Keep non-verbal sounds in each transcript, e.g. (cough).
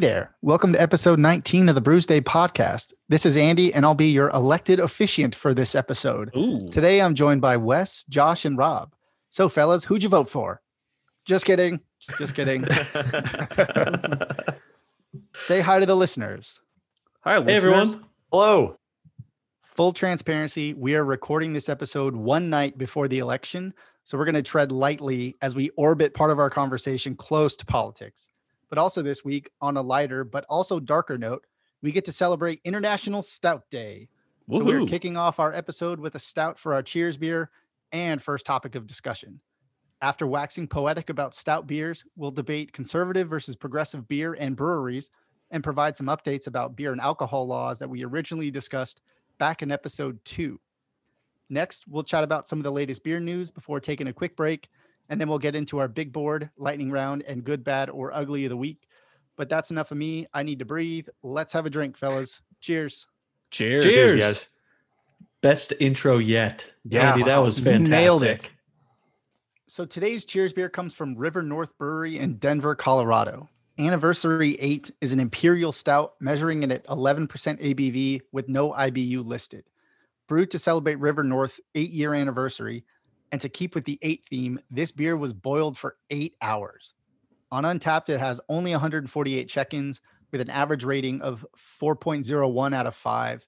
Hey there. Welcome to episode 19 of the Brewsday podcast. This is Andy, and I'll be your elected officiant for this episode. Ooh. Today, I'm joined by Wes, Josh, and Rob. So, fellas, who'd you vote for? Just kidding. Just kidding. (laughs) Say hi to the listeners. Hi, Hey everyone. Hello. Full transparency, we are recording this episode one night before the election. So, we're going to tread lightly as we orbit part of our conversation close to politics. But also, this week, on a lighter but also darker note, we get to celebrate International Stout Day. So we're kicking off our episode with a stout for our cheers beer and first topic of discussion. After waxing poetic about stout beers, we'll debate conservative versus progressive beer and breweries and provide some updates about beer and alcohol laws that we originally discussed back in episode two. Next, we'll chat about some of the latest beer news before taking a quick break, and then we'll get into our big board, lightning round, and good, bad, or ugly of the week. But that's enough of me. I need to breathe. Let's have a drink, fellas. Cheers. Cheers. Cheers. Yes. Best intro yet. Yeah, Andy, that was fantastic. Nailed it. So today's cheers beer comes from River North Brewery in Denver, Colorado. Anniversary 8 is an imperial stout measuring in at 11% ABV with no IBU listed. Brewed to celebrate River North 8-year anniversary and to keep with the 8 theme, this beer was boiled for 8 hours. On Untappd it has only 148 check-ins with an average rating of 4.01 out of 5.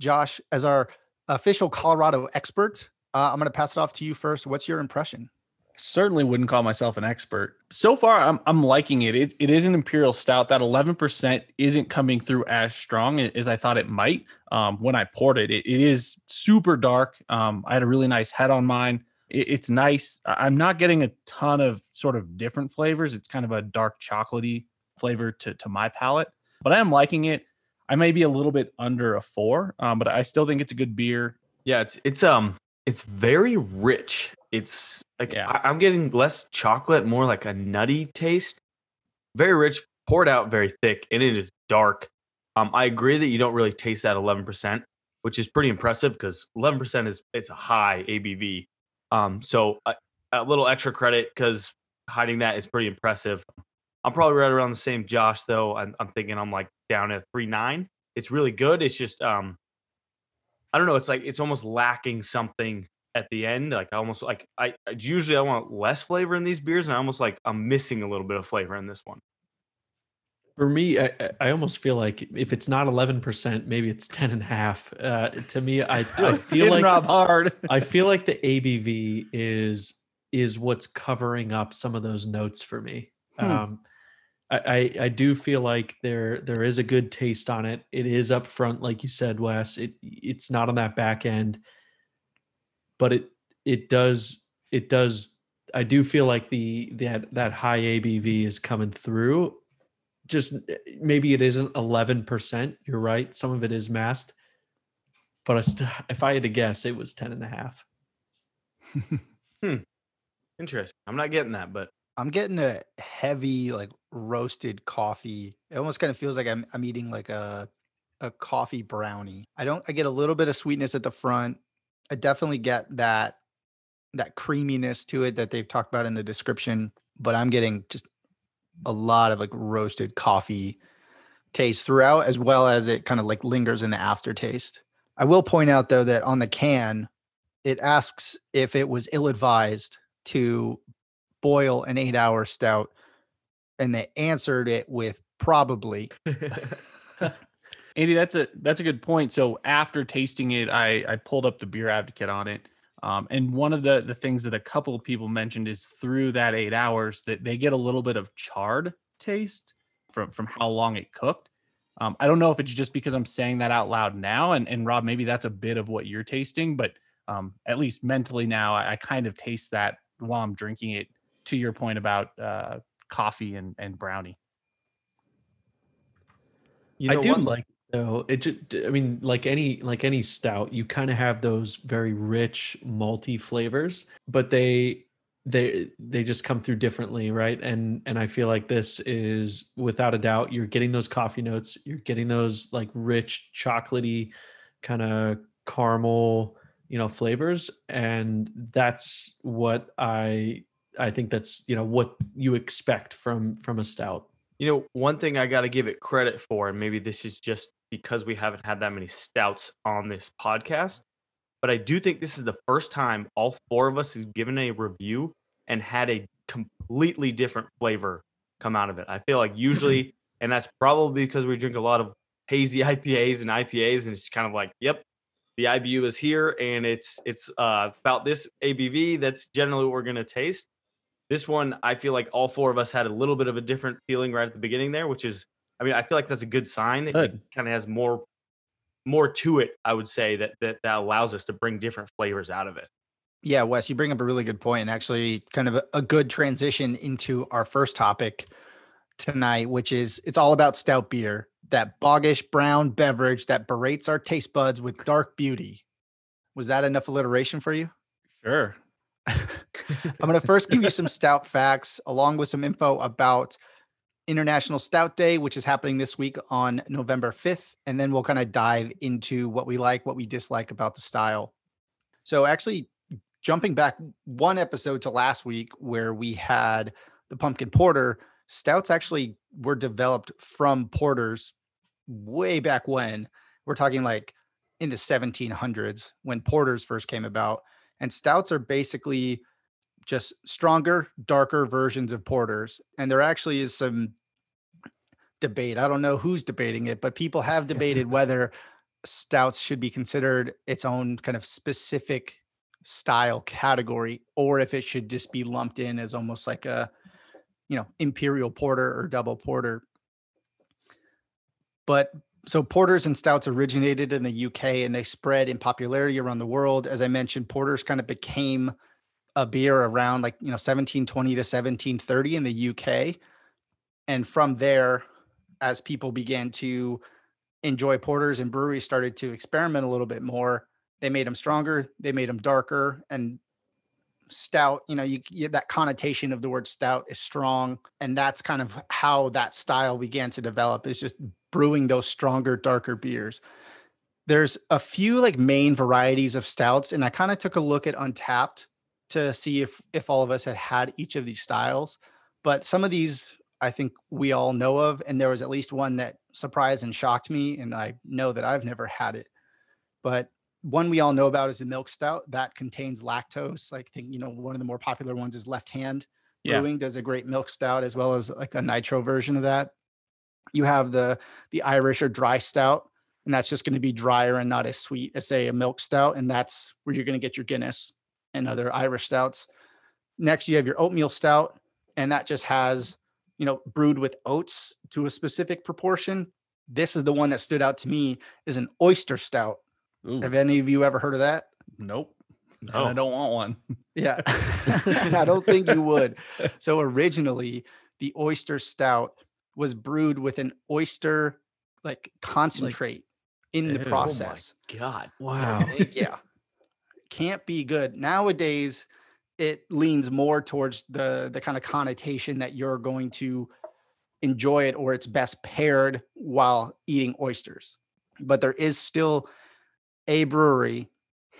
Josh, as our official Colorado expert, uh, I'm going to pass it off to you first. What's your impression? Certainly wouldn't call myself an expert. So far, I'm I'm liking it. It, it is an imperial stout. That 11% isn't coming through as strong as I thought it might. Um, when I poured it, it, it is super dark. Um, I had a really nice head on mine. It, it's nice. I'm not getting a ton of sort of different flavors. It's kind of a dark chocolatey flavor to to my palate, but I am liking it. I may be a little bit under a four, um, but I still think it's a good beer. Yeah, it's it's um it's very rich. It's like Yeah. I, I'm getting less chocolate, more like a nutty taste. Very rich, poured out very thick, and it is dark. Um, I agree that you don't really taste that 11%, which is pretty impressive because 11% is it's a high ABV. Um, so a, a little extra credit because hiding that is pretty impressive. I'm probably right around the same Josh though. I'm, I'm thinking I'm like down at three nine. It's really good. It's just um I don't know. It's like it's almost lacking something at the end. Like I almost like I I- usually I want less flavor in these beers, and I almost like I'm missing a little bit of flavor in this one. For me, I, I- almost feel like if it's not 11%, maybe it's 10 and a half. Uh, to me, I, (laughs) I feel like Rob hard. I feel like the ABV is is what's covering up some of those notes for me. Hmm. Um, I, I I do feel like there there is a good taste on it. It is up front, like you said, Wes. It it's not on that back end, but it it does it does. I do feel like the that that high ABV is coming through. Just maybe it isn't eleven percent. You're right. Some of it is masked, but I st- if I had to guess, it was 10 and a half. (laughs) Hmm. Interesting. I'm not getting that, but I'm getting a heavy, like roasted coffee. It almost kind of feels like I'm I'm eating like a a coffee brownie. I don't I get a little bit of sweetness at the front. I definitely get that that creaminess to it that they've talked about in the description, but I'm getting just a lot of like roasted coffee taste throughout as well as it kind of like lingers in the aftertaste. I will point out though that on the can it asks if it was ill advised to boil an eight hour stout and they answered it with probably (laughs) Andy, that's a that's a good point. So after tasting it, I I pulled up the beer advocate on it. Um, and one of the the things that a couple of people mentioned is through that eight hours that they get a little bit of charred taste from from how long it cooked. Um, I don't know if it's just because I'm saying that out loud now, and and Rob, maybe that's a bit of what you're tasting, but um, at least mentally now, I, I kind of taste that while I'm drinking it. To your point about uh, coffee and and brownie. you I do what? like though. It just, I mean, like any like any stout, you kind of have those very rich malty flavors, but they they they just come through differently, right? And and I feel like this is without a doubt you're getting those coffee notes, you're getting those like rich chocolatey kind of caramel, you know, flavors and that's what I I think that's, you know, what you expect from from a stout. You know, one thing I got to give it credit for, and maybe this is just because we haven't had that many stouts on this podcast, but I do think this is the first time all four of us have given a review and had a completely different flavor come out of it. I feel like usually, (clears throat) and that's probably because we drink a lot of hazy (laughs) IPAs and IPAs, and it's kind of like, yep, the IBU is here, and it's it's uh, about this ABV. That's generally what we're gonna taste. This one, I feel like all four of us had a little bit of a different feeling right at the beginning there, which is, I mean, I feel like that's a good sign. That it Good. kind of has more more to it, I would say, that that that allows us to bring different flavors out of it. Yeah, Wes, you bring up a really good point and actually kind of a, a good transition into our first topic tonight, which is it's all about stout beer, that boggish brown beverage that berates our taste buds with dark beauty. Was that enough alliteration for you? Sure. (laughs) I'm going to first give you some stout facts along with some info about International Stout Day, which is happening this week on November 5th. And then we'll kind of dive into what we like, what we dislike about the style. So, actually, jumping back one episode to last week where we had the pumpkin porter, stouts actually were developed from porters way back when. We're talking like in the 1700s when porters first came about. And stouts are basically just stronger, darker versions of porters. And there actually is some debate. I don't know who's debating it, but people have (laughs) debated whether stouts should be considered its own kind of specific style category or if it should just be lumped in as almost like a you know imperial porter or double porter but so porters and stouts originated in the UK and they spread in popularity around the world as i mentioned porters kind of became a beer around like you know 1720 to 1730 in the UK and from there as people began to enjoy porters and breweries started to experiment a little bit more they made them stronger they made them darker and stout you know you, that connotation of the word stout is strong and that's kind of how that style began to develop is just brewing those stronger darker beers. There's a few like main varieties of stouts and i kind of took a look at Untappd to see if if all of us had had each of these styles but some of these i think we all know of and there was at least one that surprised and shocked me and i know that i've never had it but one we all know about is the milk stout that contains lactose. Like, I think you know one of the more popular ones is Left Hand Yeah. Brewing does a great milk stout as well as like a nitro version of that. You have the the Irish or dry stout, and that's just going to be drier and not as sweet as say a milk stout, and that's where you're going to get your Guinness and other Irish stouts. Next, you have your oatmeal stout, and that just has you know brewed with oats to a specific proportion. This is the one that stood out to me is an oyster stout. Ooh, Have any of you ever heard of that? nope. And I don't want one. (laughs) Yeah. (laughs) (laughs) I don't think you would. So originally, the oyster stout was brewed with an oyster like concentrate in the Ew. Oh my process. God. Wow. yeah. Can't be good. Nowadays, it leans more towards the the kind of connotation that you're going to enjoy it or it's best paired while eating oysters. But there is still a brewery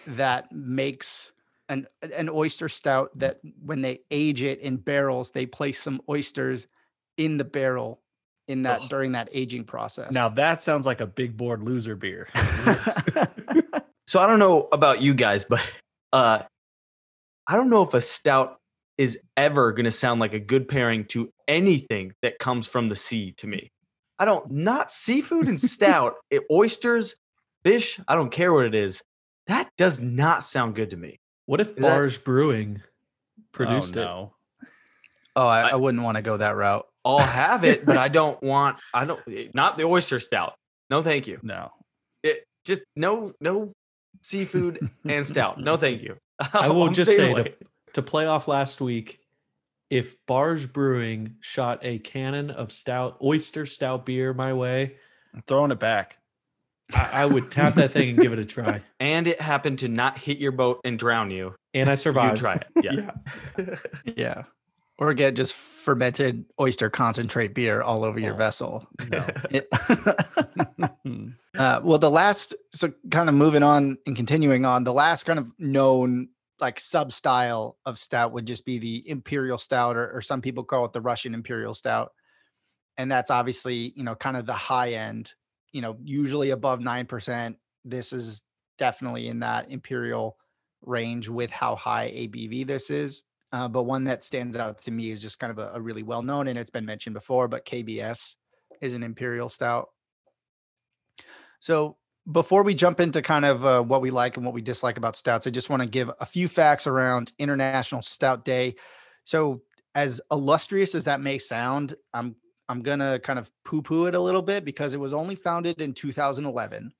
that makes an an oyster stout that when they age it in barrels, they place some oysters in the barrel in that Ugh. during that aging process. Now that sounds like a big board loser beer. (laughs) (laughs) (laughs) So I don't know about you guys, but uh I don't know if a stout is ever going to sound like a good pairing to anything that comes from the sea to me. I don't not seafood and (laughs) stout, it, oysters, fish, I don't care what it is. That does not sound good to me. What if that- Barge Brewing produced oh, it? oh, I, I- I wouldn't want to go that route. I'll have it, but I (laughs) don't want I don't eh, not the oyster stout. No thank you. No. It just no no seafood and stout. No (laughs) thank you. I (laughs) will just say to, to play off last week, if Barge Brewing shot a cannon of stout, oyster stout beer my way, I'm throwing it back. I, I would tap that thing and give it a try. (laughs) and it happened to not hit your boat and drown you. And I survived. You try it. Yeah. Yeah. Yeah. Or get just fermented oyster concentrate beer all over your Oh. vessel. No. It- (laughs) (laughs) uh, well, the last, so kind of moving on and continuing on, the last kind of known like sub style of stout would just be the imperial stout, or, or some people call it the Russian imperial stout. and that's obviously you know kind of the high end. You know, usually above nine percent. This is definitely in that imperial range with how high ABV this is. Uh, but one that stands out to me is just kind of a, a really well known, and it's been mentioned before, but KBS is an imperial stout. So before we jump into kind of uh, what we like and what we dislike about stouts, I just want to give a few facts around International Stout Day. So, as illustrious as that may sound, I'm I'm gonna kind of poo-poo it a little bit because it was only founded in 2011,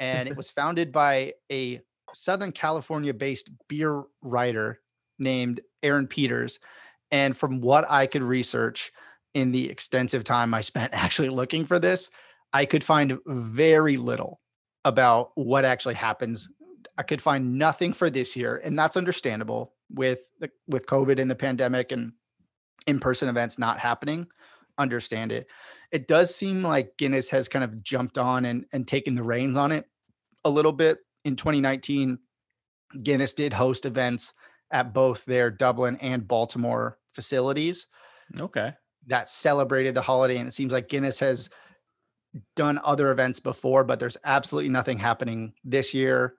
and it (laughs) was founded by a Southern California-based beer writer named Aaron Peters. And from what I could research in the extensive time I spent (laughs) actually looking for this, I could find very little about what actually happens. I could find nothing for this year, and that's understandable with the, with COVID and the pandemic and in-person events not happening. Understand it. It does seem like Guinness has kind of jumped on and and taken the reins on it a little bit. In 2019, Guinness did host events at both their Dublin and Baltimore facilities. Okay. That celebrated the holiday. And it seems like Guinness has done other events before, but there's absolutely nothing happening this year.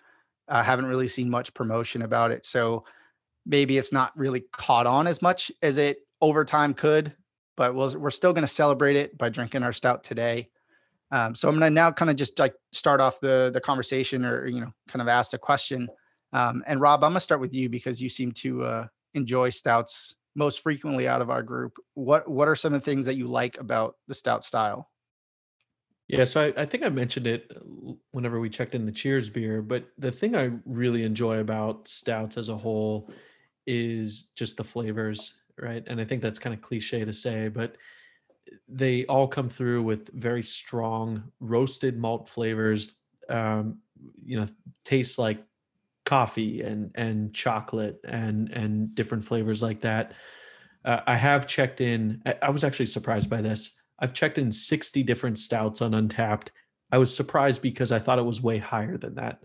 I haven't really seen much promotion about it. So maybe it's not really caught on as much as it over time could, but we'll, we're still going to celebrate it by drinking our stout today. Um, so I'm going to now kind of just like start off the the conversation or you know kind of ask the question um, and Rob, I'm gonna start with you because you seem to uh, enjoy stouts most frequently out of our group. What what are some of the things that you like about the stout style? Yeah, so I, I think I mentioned it uh, whenever we checked in the Cheers beer, but the thing I really enjoy about stouts as a whole is just the flavors, right? And I think that's kind of cliche to say, but they all come through with very strong roasted malt flavors. Um, you know, tastes like coffee and and chocolate and and different flavors like that. Uh, I have checked in. I, I was actually surprised by this. I've checked in 60 different stouts on Untappd. I was surprised because I thought it was way higher than that.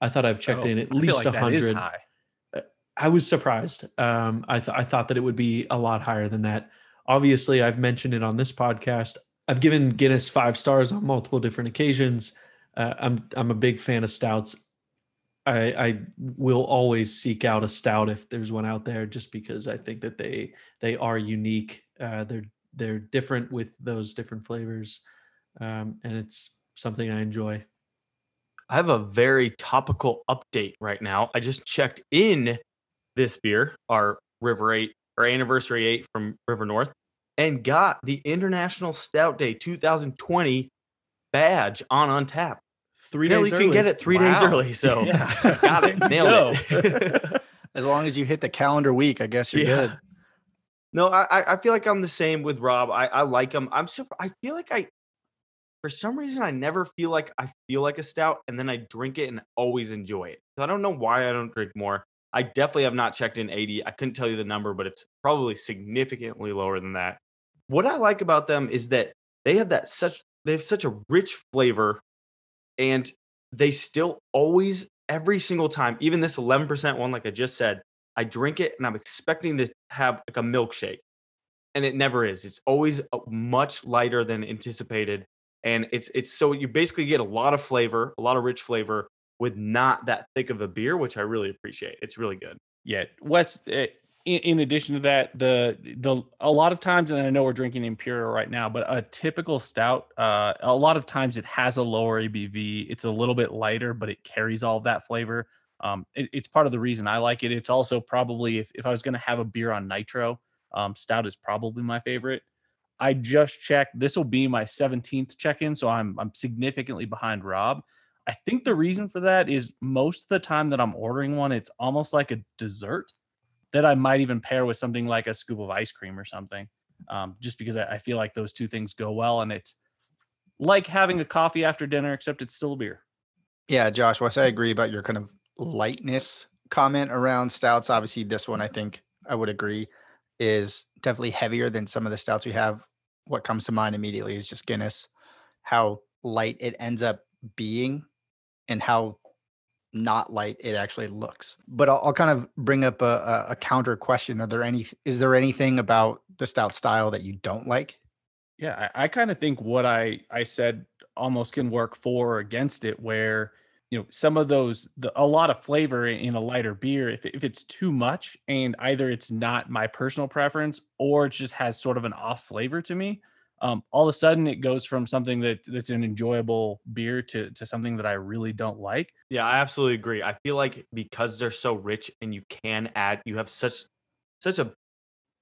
I thought I've checked oh, in at least a like hundred. Uh, I was surprised. Um, I thought I thought that it would be a lot higher than that. Obviously, I've mentioned it on this podcast. I've given Guinness five stars on multiple different occasions. Uh, I'm I'm a big fan of stouts. I, I will always seek out a stout if there's one out there, just because I think that they they are unique. Uh, they're they're different with those different flavors, um, and it's something I enjoy. I have a very topical update right now. I just checked in this beer, our River Eight or Anniversary Eight from River North, and got the International Stout Day 2020 badge on Untappd three days. You can get it three wow. days early. So (laughs) yeah. (laughs) got it, (laughs) nailed it. as long as you hit the calendar week, I guess you're yeah. good. No, I I feel like I'm the same with Rob. I I like them. I'm super. I feel like I, for some reason, I never feel like I feel like a stout, and then I drink it and always enjoy it. So I don't know why I don't drink more. I definitely have not checked in 80. I couldn't tell you the number, but it's probably significantly lower than that. What I like about them is that they have that such they have such a rich flavor and they still always every single time even this 11% one like i just said i drink it and i'm expecting to have like a milkshake and it never is. It's always much lighter than anticipated and it's it's so you basically get a lot of flavor a lot of rich flavor with not that thick of a beer which i really appreciate. It's really good. Yeah wes eh, in, in, addition to that, the the a lot of times, and I know we're drinking Imperial right now, but a typical stout, uh, a lot of times it has a lower ABV. It's a little bit lighter, but it carries all of that flavor. Um, it, it's part of the reason I like it. It's also probably if, if I was going to have a beer on nitro, um, stout is probably my favorite. I just checked. This will be my 17th check-in, so I'm I'm significantly behind Rob. I think the reason for that is most of the time that I'm ordering one, it's almost like a dessert that I might even pair with something like a scoop of ice cream or something, um, just because I, I, feel like those two things go well, and it's like having a coffee after dinner, except it's still a beer. Yeah, Josh, I agree about your kind of lightness comment around stouts. Obviously, this one I think I would agree is definitely heavier than some of the stouts we have. What comes to mind immediately is just Guinness, how light it ends up being, and how not light it actually looks. But I'll, I'll kind of bring up a, a, counter question. Are there any? Is there anything about the stout style that you don't like? Yeah, I, I kind of think what I I said almost can work for or against it, where you know some of those the, a lot of flavor in, a lighter beer if, if it's too much and either it's not my personal preference or it just has sort of an off flavor to me um, all of a sudden it goes from something that that's an enjoyable beer to to something that i really don't like Yeah, I absolutely agree. I feel like because they're so rich and you can add, you have such such a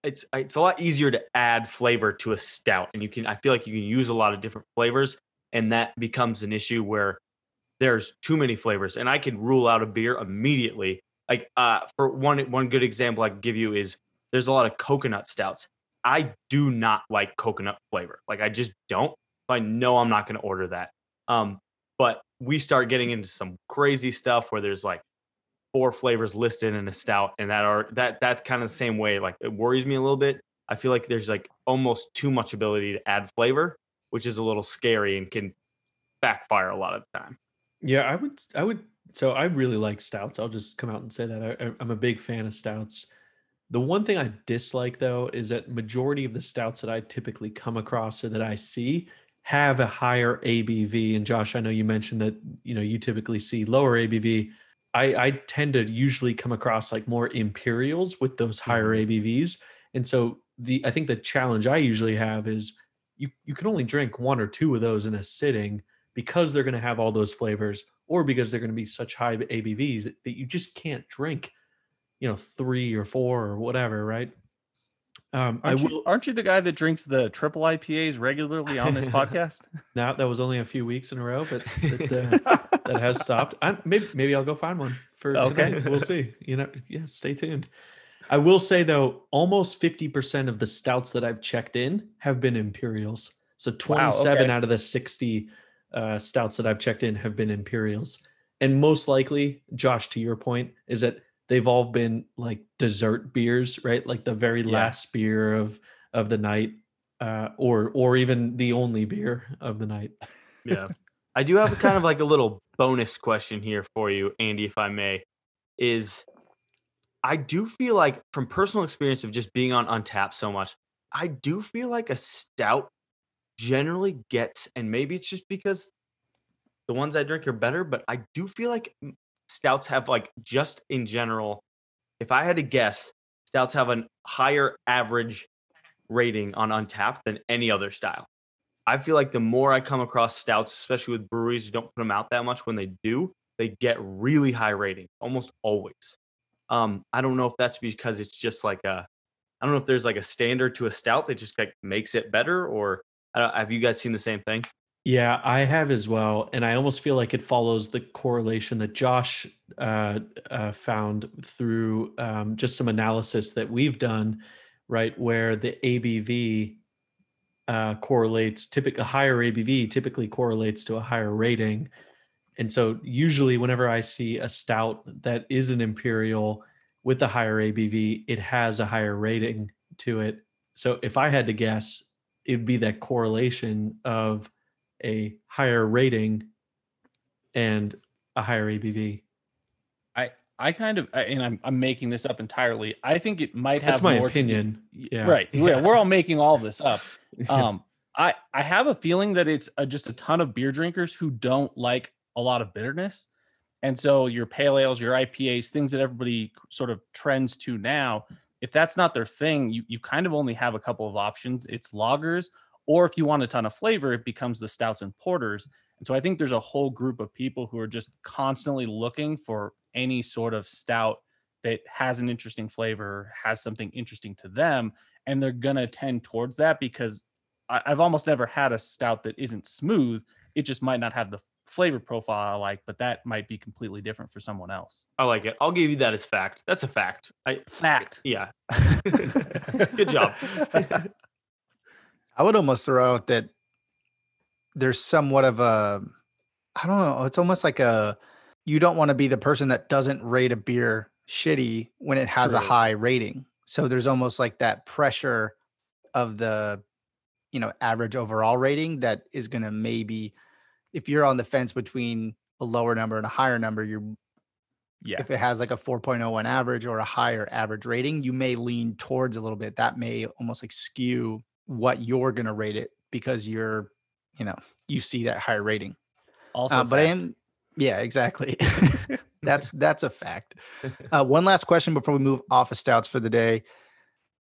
it's it's a lot easier to add flavor to a stout, and you can. I feel like you can use a lot of different flavors, and that becomes an issue where there's too many flavors, and I can rule out a beer immediately. Like uh, for one one good example I can give you is there's a lot of coconut stouts. I do not like coconut flavor. Like I just don't. I know I'm not going to order that. Um, but we start getting into some crazy stuff where there's like four flavors listed in a stout and that are that that's kind of the same way like it worries me a little bit i feel like there's like almost too much ability to add flavor which is a little scary and can backfire a lot of the time Yeah, I would. I would. So I really like stouts. I'll just come out and say that I, I'm a big fan of stouts. The one thing I dislike though is that majority of the stouts that I typically come across or that I see have a higher ABV. And Josh, I know you mentioned that you know you typically see lower ABV. I, I tend to usually come across like more imperials with those higher mm-hmm. ABVs. And so the I think the challenge I usually have is you you can only drink one or two of those in a sitting because they're going to have all those flavors or because they're going to be such high ABVs that, that you just can't drink, you know, three or four or whatever, right? Um, I aren't, will you, aren't you the guy that drinks the triple ipas regularly on this (laughs) podcast now that was only a few weeks in a row, but that, uh, (laughs) that has stopped. I, maybe maybe I'll go find one for Okay. okay. We'll see. You know, yeah. Stay tuned. I will say though, almost fifty percent of the stouts that I've checked in have been imperials. So twenty-seven okay. out of the sixty uh, stouts that I've checked in have been imperials, and most likely, Josh, to your point, is that they've all been like dessert beers, right? Like the very Yeah. last beer of of the night, uh, or or even the only beer of the night. yeah (laughs) i do have kind of like a little bonus question here for you andy if i may is i do feel like from personal experience of just being on untap so much i do feel like a stout generally gets and maybe it's just because the ones i drink are better but i do feel like stouts have like just in general if i had to guess stouts have a higher average rating on Untappd than any other style I feel like the more I come across stouts, especially with breweries don't put them out that much, when they do, they get really high ratings almost always. Um, I don't know if that's because it's just like a, I don't know if there's like a standard to a stout that just like makes it better, or have you guys seen the same thing? Yeah, I have as well, and I almost feel like it follows the correlation that Josh uh, uh, found through um, just some analysis that we've done, right? Where the ABV uh, correlates, typically a higher ABV typically correlates to a higher rating, and so usually whenever I see a stout that is an imperial with a higher ABV, it has a higher rating to it. So if I had to guess, it'd be that correlation of a higher rating and a higher ABV. i i kind of I- and i'm, I'm making this up entirely i think it might have That's my more to do- opinion. Yeah. right yeah (laughs) we're all making all this up (laughs) um i i have a feeling that it's uh just a ton of beer drinkers who don't like a lot of bitterness and so your pale ales your ipas things that everybody sort of trends to now if that's not their thing you, you kind of only have a couple of options it's lagers or if you want a ton of flavor it becomes the stouts and porters and so i think there's a whole group of people who are just constantly looking for any sort of stout that has an interesting flavor has something interesting to them and they're gonna tend towards that because I, I've almost never had a stout that isn't smooth. It just might not have the flavor profile I like, but that might be completely different for someone else. I like it. I'll give you that as fact. That's a fact. I Fact. yeah. (laughs) (laughs) Good job. (laughs) I would almost throw out that there's somewhat of a, I don't know, it's almost like a, you don't want to be the person that doesn't rate a beer shitty when it has a high rating. So there's almost like that pressure of the, you know, average overall rating that is going to maybe, if you're on the fence between a lower number and a higher number, you're, Yeah. if it has like a 4.01 average or a higher average rating, you may lean towards a little bit. That may almost like skew what you're going to rate it because you're, you know, you see that higher rating. Also, Uh, but I am, yeah, exactly. (laughs) (laughs) that's that's a fact. (laughs) Uh, one last question before we move off of stouts for the day.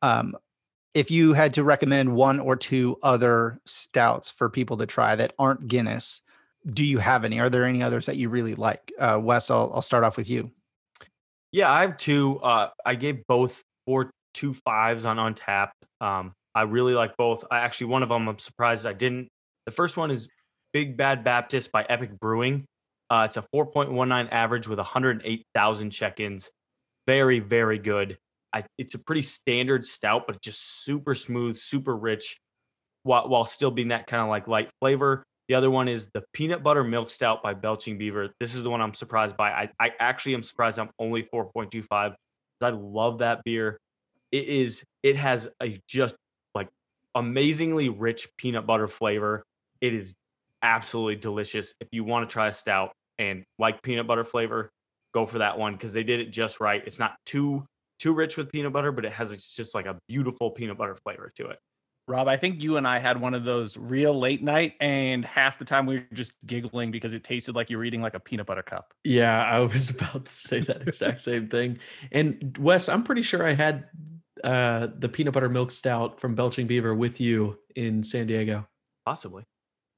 Um, if you had to recommend one or two other stouts for people to try that aren't Guinness, do you have any? Are there any others that you really like? Uh, Wes, I'll, I'll start off with you. Yeah, I have two. Uh, I gave both four two fives on Untappd. Um, I really like both. I actually one of them I'm surprised I didn't. The first one is Big Bad Baptist by Epic Brewing. Uh, it's a 4.19 average with 108,000 check-ins. Very very good. I, it's a pretty standard stout, but just super smooth, super rich, while while still being that kind of like light flavor. The other one is the peanut butter milk stout by Belching Beaver. This is the one I'm surprised by. I, I actually am surprised I'm only 4.25. I love that beer. It is it has a just amazingly rich peanut butter flavor. It is absolutely delicious. If you want to try a stout and like peanut butter flavor, go for that one because they did it just right. It's not too too rich with peanut butter, but it has it's just like a beautiful peanut butter flavor to it. Rob, I think you and I had one of those real late night, and half the time we were just giggling because it tasted like you were eating like a peanut butter cup. Yeah, I was (laughs) about to say that exact same thing. And Wes, I'm pretty sure I had uh, the peanut butter milk stout from Belching Beaver with you in San Diego. Possibly.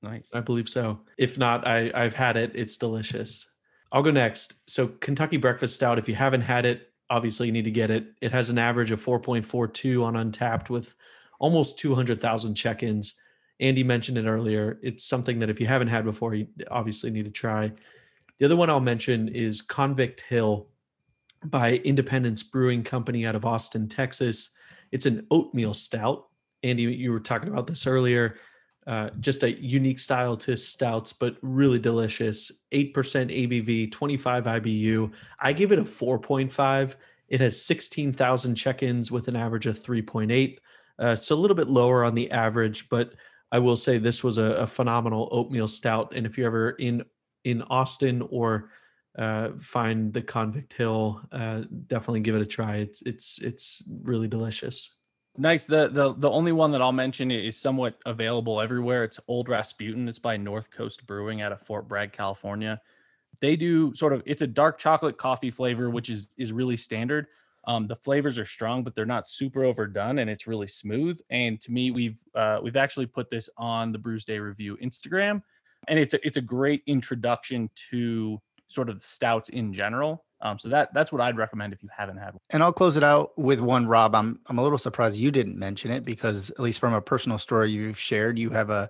Nice. I believe so. If not, I, I've had it. It's delicious. I'll go next. So, Kentucky Breakfast Stout, if you haven't had it, obviously you need to get it. It has an average of 4.42 on Untappd with almost 200,000 check ins. Andy mentioned it earlier. It's something that if you haven't had before, you obviously need to try. The other one I'll mention is Convict Hill by Independence Brewing Company out of Austin, Texas. It's an oatmeal stout. Andy, you were talking about this earlier. Uh, just a unique style to stouts, but really delicious. 8% ABV, 25 IBU. I give it a 4.5. It has 16,000 check ins with an average of 3.8. Uh, so a little bit lower on the average, but I will say this was a, a phenomenal oatmeal stout. And if you're ever in in Austin or uh, find the Convict Hill, uh, definitely give it a try. It's it's it's really delicious. Nice. The the the only one that I'll mention is somewhat available everywhere. It's Old Rasputin. It's by North Coast Brewing out of Fort Bragg, California. They do sort of it's a dark chocolate coffee flavor, which is is really standard. Um, the flavors are strong, but they're not super overdone, and it's really smooth. And to me, we've uh, we've actually put this on the Brewsday Review Instagram, and it's a, it's a great introduction to sort of stouts in general. Um, so that that's what I'd recommend if you haven't had one. And I'll close it out with one, Rob. I'm I'm a little surprised you didn't mention it because at least from a personal story you've shared, you have a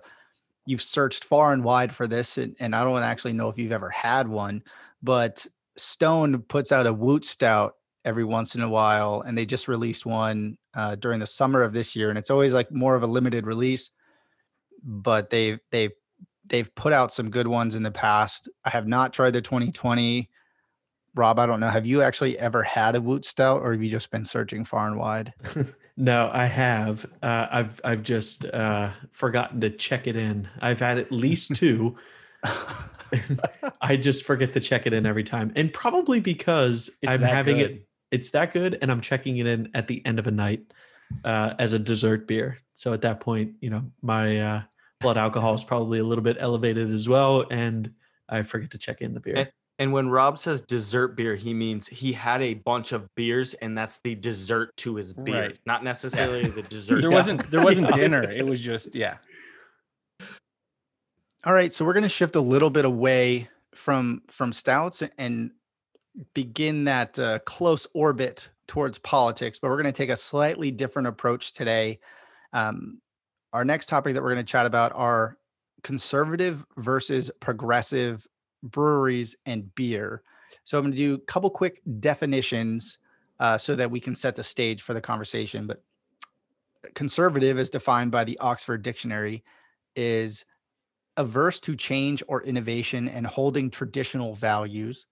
you've searched far and wide for this, and, and I don't actually know if you've ever had one, but Stone puts out a Woot Stout every once in a while, and they just released one uh, during the summer of this year, and it's always like more of a limited release, but they've they've they've put out some good ones in the past. I have not tried the 2020. Rob, I don't know. Have you actually ever had a Woot Stout, or have you just been searching far and wide? (laughs) no, I have. Uh, I've I've just uh, forgotten to check it in. I've had at least two. (laughs) I just forget to check it in every time, and probably because It's I'm having good. it. It's that good, and I'm checking it in at the end of a night uh, as a dessert beer. So at that point, you know, my uh, blood alcohol is probably a little bit elevated as well, and I forget to check in the beer. And- And when Rob says dessert beer, he means he had a bunch of beers, and that's the dessert to his beer, Right. not necessarily the (laughs) dessert. There Yeah. wasn't there wasn't (laughs) Yeah. dinner. It was just yeah. (laughs) All right, so we're going to shift a little bit away from from stouts and begin that uh, close orbit towards politics, but we're going to take a slightly different approach today. Um, our next topic that we're going to chat about are conservative versus progressive breweries and beer. So I'm going to do a couple quick definitions uh, so that we can set the stage for the conversation. But conservative, as defined by the Oxford Dictionary, is averse to change or innovation and holding traditional values.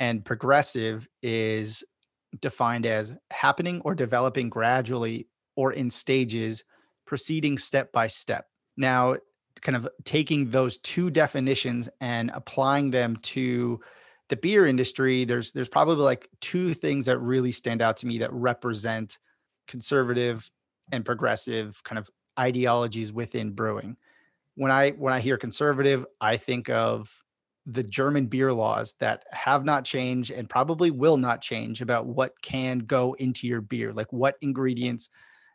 And progressive is defined as happening or developing gradually or in stages, proceeding step by step. Now, kind of taking those two definitions and applying them to the beer industry, there's there's probably like two things that really stand out to me that represent conservative and progressive kind of ideologies within brewing. When I when I hear conservative, I think of the German beer laws that have not changed and probably will not change about what can go into your beer, like what ingredients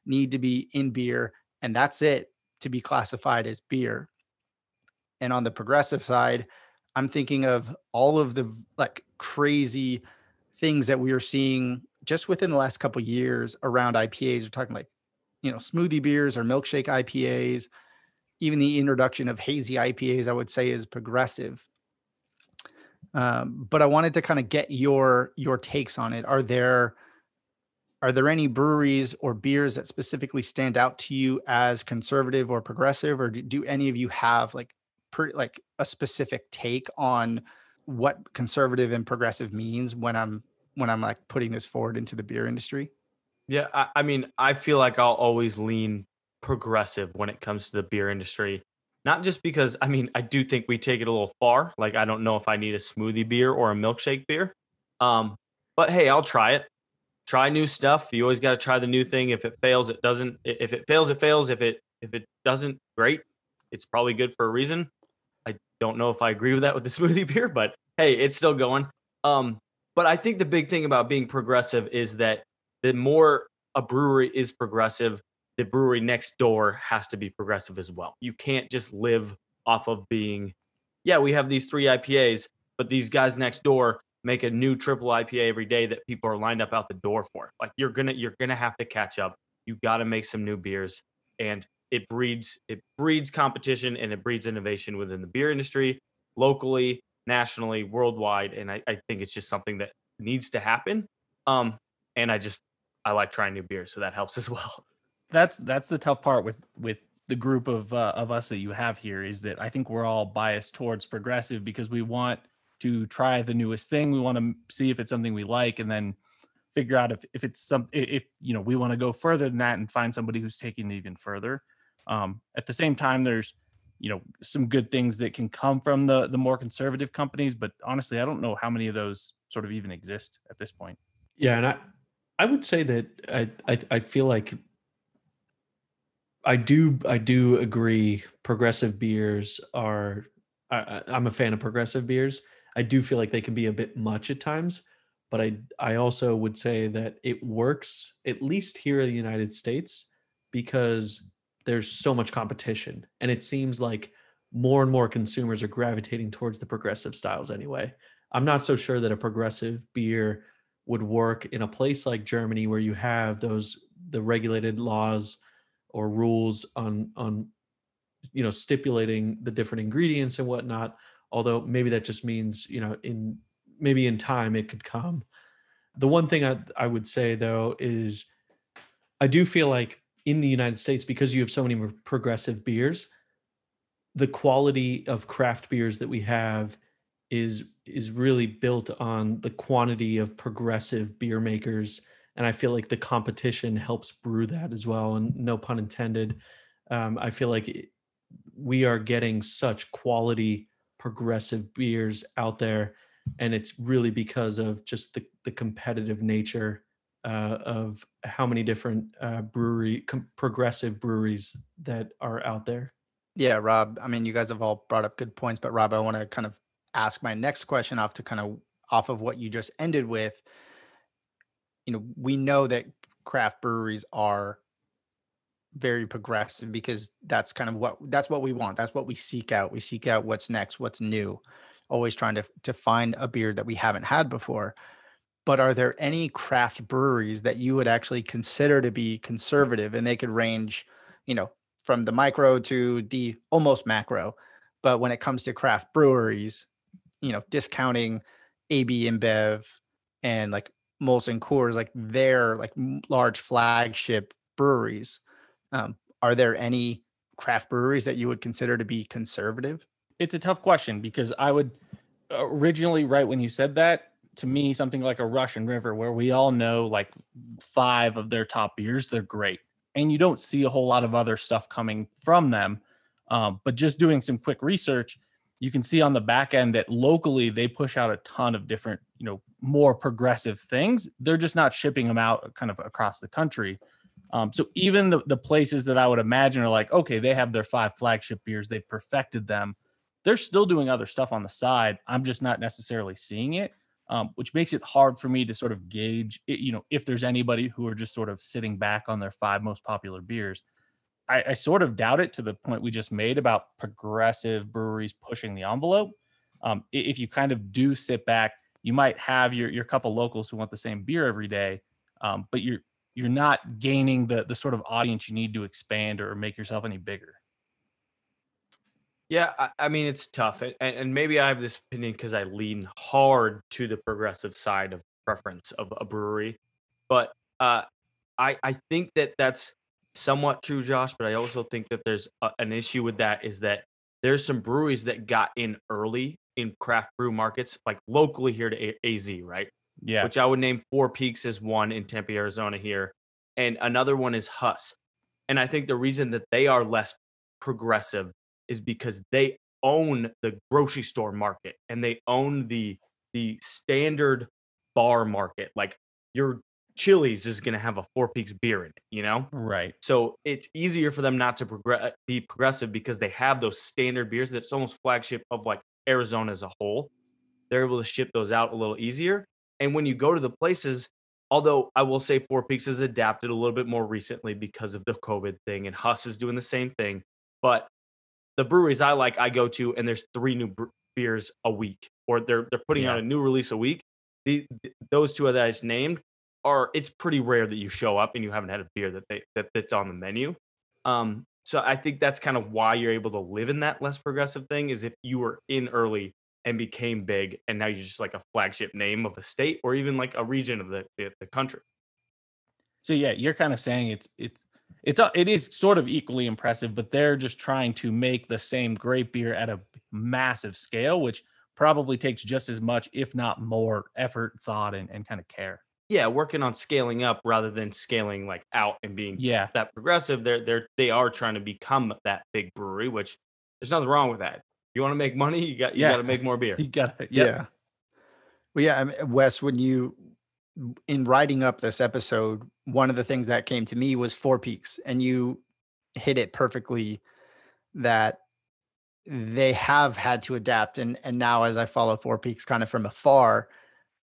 need to be in beer, and that's it to be classified as beer. And on the progressive side, I'm thinking of all of the like crazy things that we are seeing just within the last couple years around IPAs. We're talking like, you know, smoothie beers or milkshake IPAs, even the introduction of hazy IPAs, I would say is progressive. Um, but I wanted to kind of get your your takes on it. Are there are there any breweries or beers that specifically stand out to you as conservative or progressive, or do, do any of you have like per, like a specific take on what conservative and progressive means when I'm when I'm like putting this forward into the beer industry? Yeah, I, I mean, I feel like I'll always lean progressive when it comes to the beer industry. Not just because I mean, I do think we take it a little far. Like I don't know if I need a smoothie beer or a milkshake beer. Um, but hey, I'll try it. Try new stuff. You always got to try the new thing. If it fails, it doesn't. If it fails, it fails. If it if it doesn't, great. It's probably good for a reason. I don't know if I agree with that with the (laughs) smoothie beer, but hey, it's still going. Um, but I think the big thing about being progressive is that the more a brewery is progressive, the brewery next door has to be progressive as well. You can't just live off of being, yeah, we have these three IPAs, but these guys next door make a new triple IPA every day that people are lined up out the door for. Like you're gonna you're gonna have to catch up. You got to make some new beers, and it breeds it breeds competition and it breeds innovation within the beer industry, locally, nationally, worldwide. And I, I think it's just something that needs to happen. Um, and I just I like trying new beers, so that helps as well. (laughs) That's that's the tough part with with the group of uh, of us that you have here is that I think we're all biased towards progressive because we want to try the newest thing. We want to see if it's something we like, and then figure out if if it's some if you know we want to go further than that and find somebody who's taking it even further. Um, at the same time, there's you know some good things that can come from the the more conservative companies, but honestly, I don't know how many of those sort of even exist at this point. Yeah, and I I would say that I I, I feel like I do I do agree. Progressive beers are. I, I'm a fan of progressive beers. I do feel like they can be a bit much at times, but I I also would say that it works at least here in the United States because there's so much competition, and it seems like more and more consumers are gravitating towards the progressive styles anyway. I'm not so sure that a progressive beer would work in a place like Germany where you have those the regulated laws or rules on on you know stipulating the different ingredients and whatnot although maybe that just means you know in maybe in time it could come the one thing I, I would say though is i do feel like in the united states because you have so many progressive beers the quality of craft beers that we have is is really built on the quantity of progressive beer makers and I feel like the competition helps brew that as well. And no pun intended. Um, I feel like we are getting such quality progressive beers out there, and it's really because of just the the competitive nature uh, of how many different uh, brewery com- progressive breweries that are out there. Yeah, Rob. I mean, you guys have all brought up good points, but Rob, I want to kind of ask my next question off to kind of off of what you just ended with you know, we know that craft breweries are very progressive because that's kind of what that's what we want. That's what we seek out. We seek out what's next, what's new, always trying to to find a beer that we haven't had before. But are there any craft breweries that you would actually consider to be conservative and they could range, you know, from the micro to the almost macro. But when it comes to craft breweries, you know, discounting AB InBev and like Molson Coors, like their like large flagship breweries. Um, are there any craft breweries that you would consider to be conservative? It's a tough question because I would originally, right when you said that, to me, something like a Russian River, where we all know like five of their top beers, they're great. And you don't see a whole lot of other stuff coming from them. Um, but just doing some quick research, you can see on the back end that locally they push out a ton of different, you know, more progressive things. They're just not shipping them out kind of across the country. Um, so even the, the places that I would imagine are like, okay, they have their five flagship beers, they've perfected them. They're still doing other stuff on the side. I'm just not necessarily seeing it, um, which makes it hard for me to sort of gauge, it, you know, if there's anybody who are just sort of sitting back on their five most popular beers. I, I sort of doubt it to the point we just made about progressive breweries pushing the envelope. Um, if you kind of do sit back, you might have your your couple locals who want the same beer every day, um, but you're you're not gaining the the sort of audience you need to expand or make yourself any bigger. Yeah, I, I mean it's tough, and, and maybe I have this opinion because I lean hard to the progressive side of preference of a brewery, but uh, I I think that that's somewhat true, Josh. But I also think that there's a, an issue with that is that there's some breweries that got in early in craft brew markets, like locally here to a- AZ, right? Yeah. Which I would name Four Peaks as one in Tempe, Arizona here, and another one is Huss. And I think the reason that they are less progressive is because they own the grocery store market and they own the the standard bar market. Like your Chili's is going to have a Four Peaks beer in it, you know? right. So it's easier for them not to progress, be progressive because they have those standard beers that's almost flagship of like Arizona as a whole. They're able to ship those out a little easier. And when you go to the places, although I will say Four Peaks has adapted a little bit more recently because of the COVID thing, and Huss is doing the same thing. But the breweries I like, I go to, and there's three new beers a week, or they're they're putting out a new release a week. The, th- those two that I just named are it's pretty rare that you show up and you haven't had a beer that they that that's on the menu. Um, so I think that's kind of why you're able to live in that less progressive thing is if you were in early and became big and now you're just like a flagship name of a state or even like a region of the, the, the country. So yeah, you're kind of saying it's it's it's a- it is sort of equally impressive, but they're just trying to make the same great beer at a massive scale, which probably takes just as much, if not more, effort, thought, and, and kind of care. Yeah, working on scaling up rather than scaling like out and being Yeah. that progressive. They're they're they are trying to become that big brewery, which there's nothing wrong with that. You want to make money, you got you Yeah. got to make more beer. (laughs) You got it. Yeah. Well, yeah, I mean, Wes, when you in writing up this episode, one of the things that came to me was Four Peaks, and you hit it perfectly that they have had to adapt and and now as I follow Four Peaks kind of from afar,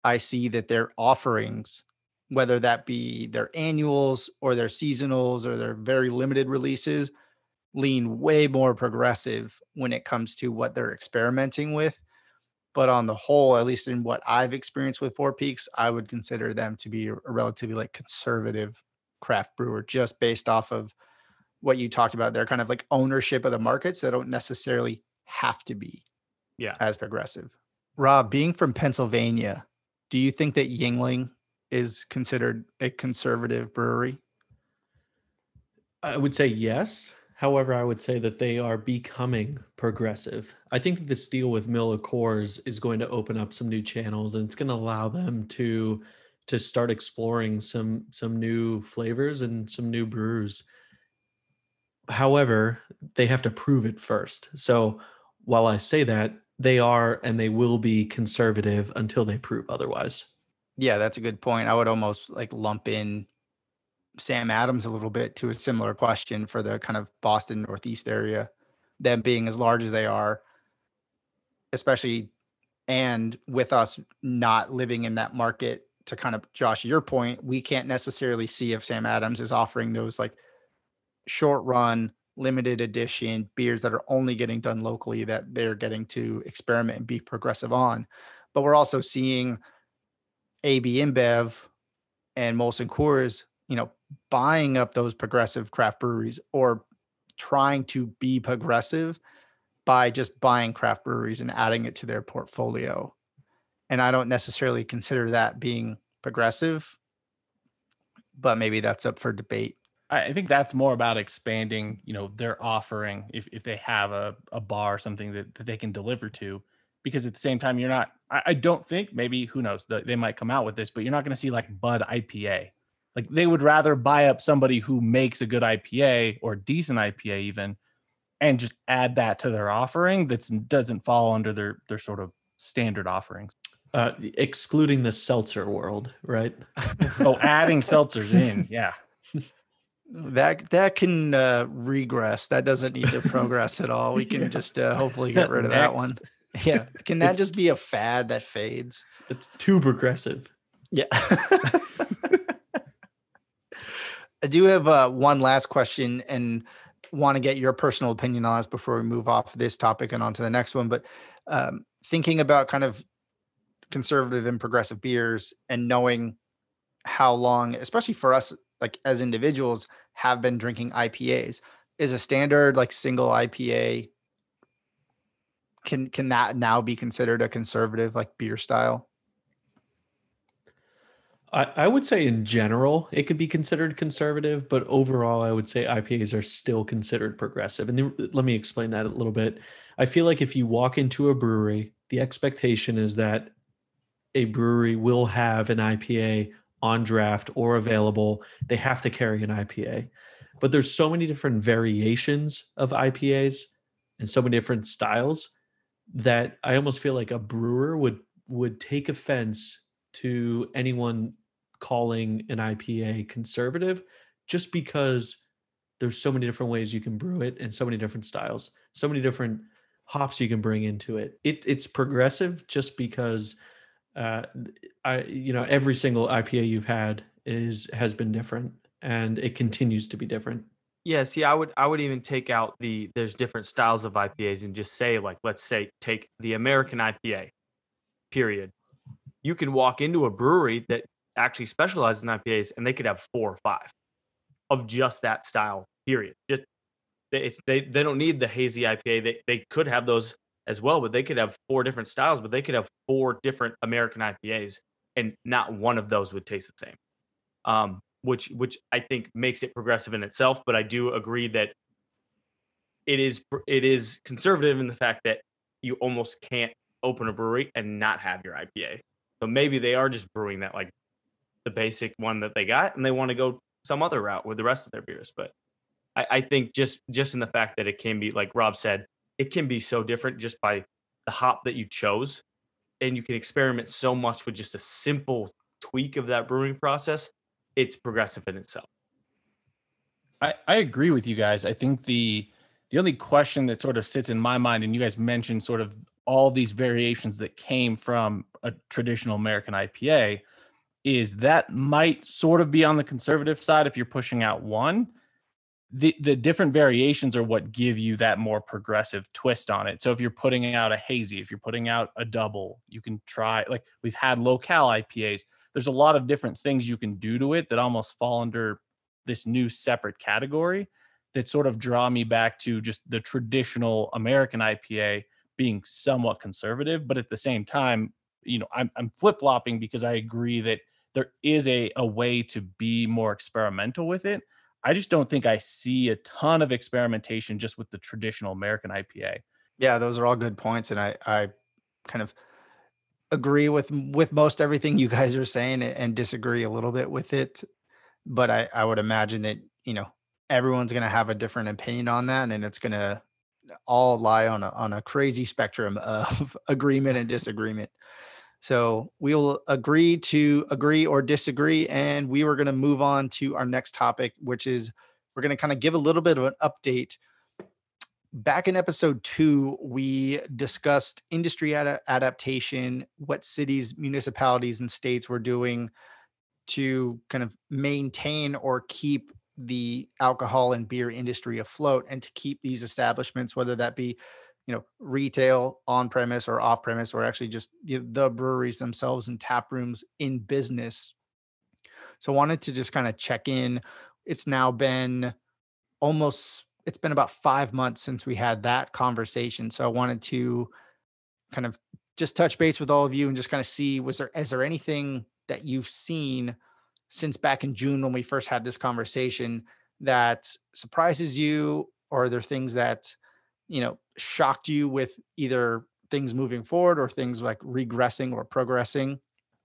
I see that their offerings, whether that be their annuals or their seasonals or their very limited releases, lean way more progressive when it comes to what they're experimenting with. But on the whole, at least in what I've experienced with Four Peaks, I would consider them to be a a relatively like conservative craft brewer, just based off of what you talked about. They're kind of like ownership of the markets that don't necessarily have to be Yeah. as progressive. Rob, being from Pennsylvania, do you think that Yuengling is considered a conservative brewery? I would say yes. However, I would say that they are becoming progressive. I think that this deal with Miller Coors is going to open up some new channels and it's going to allow them to to start exploring some some new flavors and some new brews. However, they have to prove it first. So while I say that, they are and they will be conservative until they prove otherwise. Yeah, that's a good point. I would almost like lump in Sam Adams a little bit to a similar question for the kind of Boston Northeast area, them being as large as they are, especially and with us not living in that market to kind of Josh, your point, we can't necessarily see if Sam Adams is offering those like short run, limited edition beers that are only getting done locally that they're getting to experiment and be progressive on. But we're also seeing AB InBev and Molson Coors, you know, buying up those progressive craft breweries or trying to be progressive by just buying craft breweries and adding it to their portfolio. And I don't necessarily consider that being progressive, but maybe that's up for debate. I think that's more about expanding, you know, their offering if, if they have a, a bar or something that, that they can deliver to. Because at the same time, you're not, I, I don't think, maybe who knows, they might come out with this, but you're not going to see like Bud IPA. Like they would rather buy up somebody who makes a good IPA or decent IPA even and just add that to their offering that doesn't fall under their their sort of standard offerings. Uh, excluding the seltzer world, right? (laughs) Oh, adding seltzers in. Yeah. (laughs) That that can uh, regress. That doesn't need to progress at all. We can (laughs) Yeah. just uh, hopefully get rid of that one. Yeah. Can that It's- just be a fad that fades? It's too progressive. Yeah. I do have uh, one last question and want to get your personal opinion on this before we move off this topic and on to the next one. But um, thinking about kind of conservative and progressive beers and knowing how long, especially for us, like as individuals, have been drinking IPAs, is a standard like single IPA. Can can that now be considered a conservative like beer style? I, I would say in general it could be considered conservative, but overall I would say IPAs are still considered progressive. And the- let me explain that a little bit. I feel like if you walk into a brewery, the expectation is that a brewery will have an IPA on draft or available. They have to carry an IPA. But there's so many different variations of IPAs and so many different styles that I almost feel like a brewer would would take offense to anyone calling an IPA conservative just because there's so many different ways you can brew it and so many different styles, so many different hops you can bring into it. It it's progressive just because uh I you know every single IPA you've had is has been different and it continues to be different. Yeah, see, I would I would even take out the there's different styles of IPAs and just say like let's say take the American IPA. Period. You can walk into a brewery that actually specializes in IPAs and they could have four or five of just that style. Period. Just they it's, they they don't need the hazy IPA. They they could have those as well, but they could have four different styles, but they could have four different American IPAs and not one of those would taste the same. Um which which I think makes it progressive in itself. But I do agree that it is it is conservative in the fact that you almost can't open a brewery and not have your IPA. So maybe they are just brewing that like the basic one that they got, and they want to go some other route with the rest of their beers. But I, I think just just in the fact that it can be like Rob said, it can be so different just by the hop that you chose, and you can experiment so much with just a simple tweak of that brewing process. It's progressive in itself. I, I agree with you guys. I think the the only question that sort of sits in my mind, and you guys mentioned sort of all these variations that came from a traditional American IPA, is that might sort of be on the conservative side if you're pushing out one. The the different variations are what give you that more progressive twist on it. So if you're putting out a hazy, if you're putting out a double, you can try like we've had locale IPAs. There's a lot of different things you can do to it that almost fall under this new separate category that sort of draw me back to just the traditional American IPA being somewhat conservative, but at the same time, you know, I'm I'm flip flopping because I agree that there is a a way to be more experimental with it. I just don't think I see a ton of experimentation just with the traditional American IPA. Yeah, those are all good points, and I I kind of agree with with most everything you guys are saying and disagree a little bit with it. But I I would imagine that you know everyone's going to have a different opinion on that, and it's going to all lie on a on a crazy spectrum of (laughs) agreement and (laughs) disagreement. So we will agree to agree or disagree, and we were going to move on to our next topic, which is we're going to kind of give a little bit of an update. Back in episode two, we discussed industry ada- adaptation, what cities, municipalities, and states were doing to kind of maintain or keep the alcohol and beer industry afloat and to keep these establishments, whether that be you know retail on premise or off premise or actually just the, the breweries themselves and tap rooms in business so wanted to just kind of check in it's now been almost it's been about five months since we had that conversation. So I wanted to kind of just touch base with all of you and just kind of see was there is there anything that you've seen since back in June when we first had this conversation that surprises you, or are there things that you know shocked you with either things moving forward or things like regressing or progressing?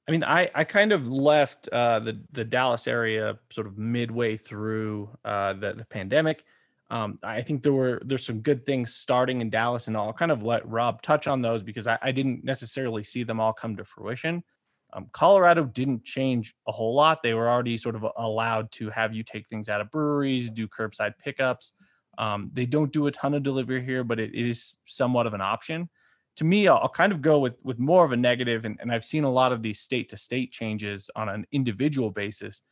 I mean, I I kind of left uh, the the Dallas area sort of midway through uh, the the pandemic. Um, I think there were there's some good things starting in Dallas, and I'll kind of let Rob touch on those because I, I didn't necessarily see them all come to fruition. Um, Colorado didn't change a whole lot. They were already sort of allowed to have you take things out of breweries, do curbside pickups. Um, they don't do a ton of delivery here, but it, is somewhat of an option. To me, I'll, I'll, kind of go with with more of a negative, and, and I've seen a lot of these state to state changes on an individual basis.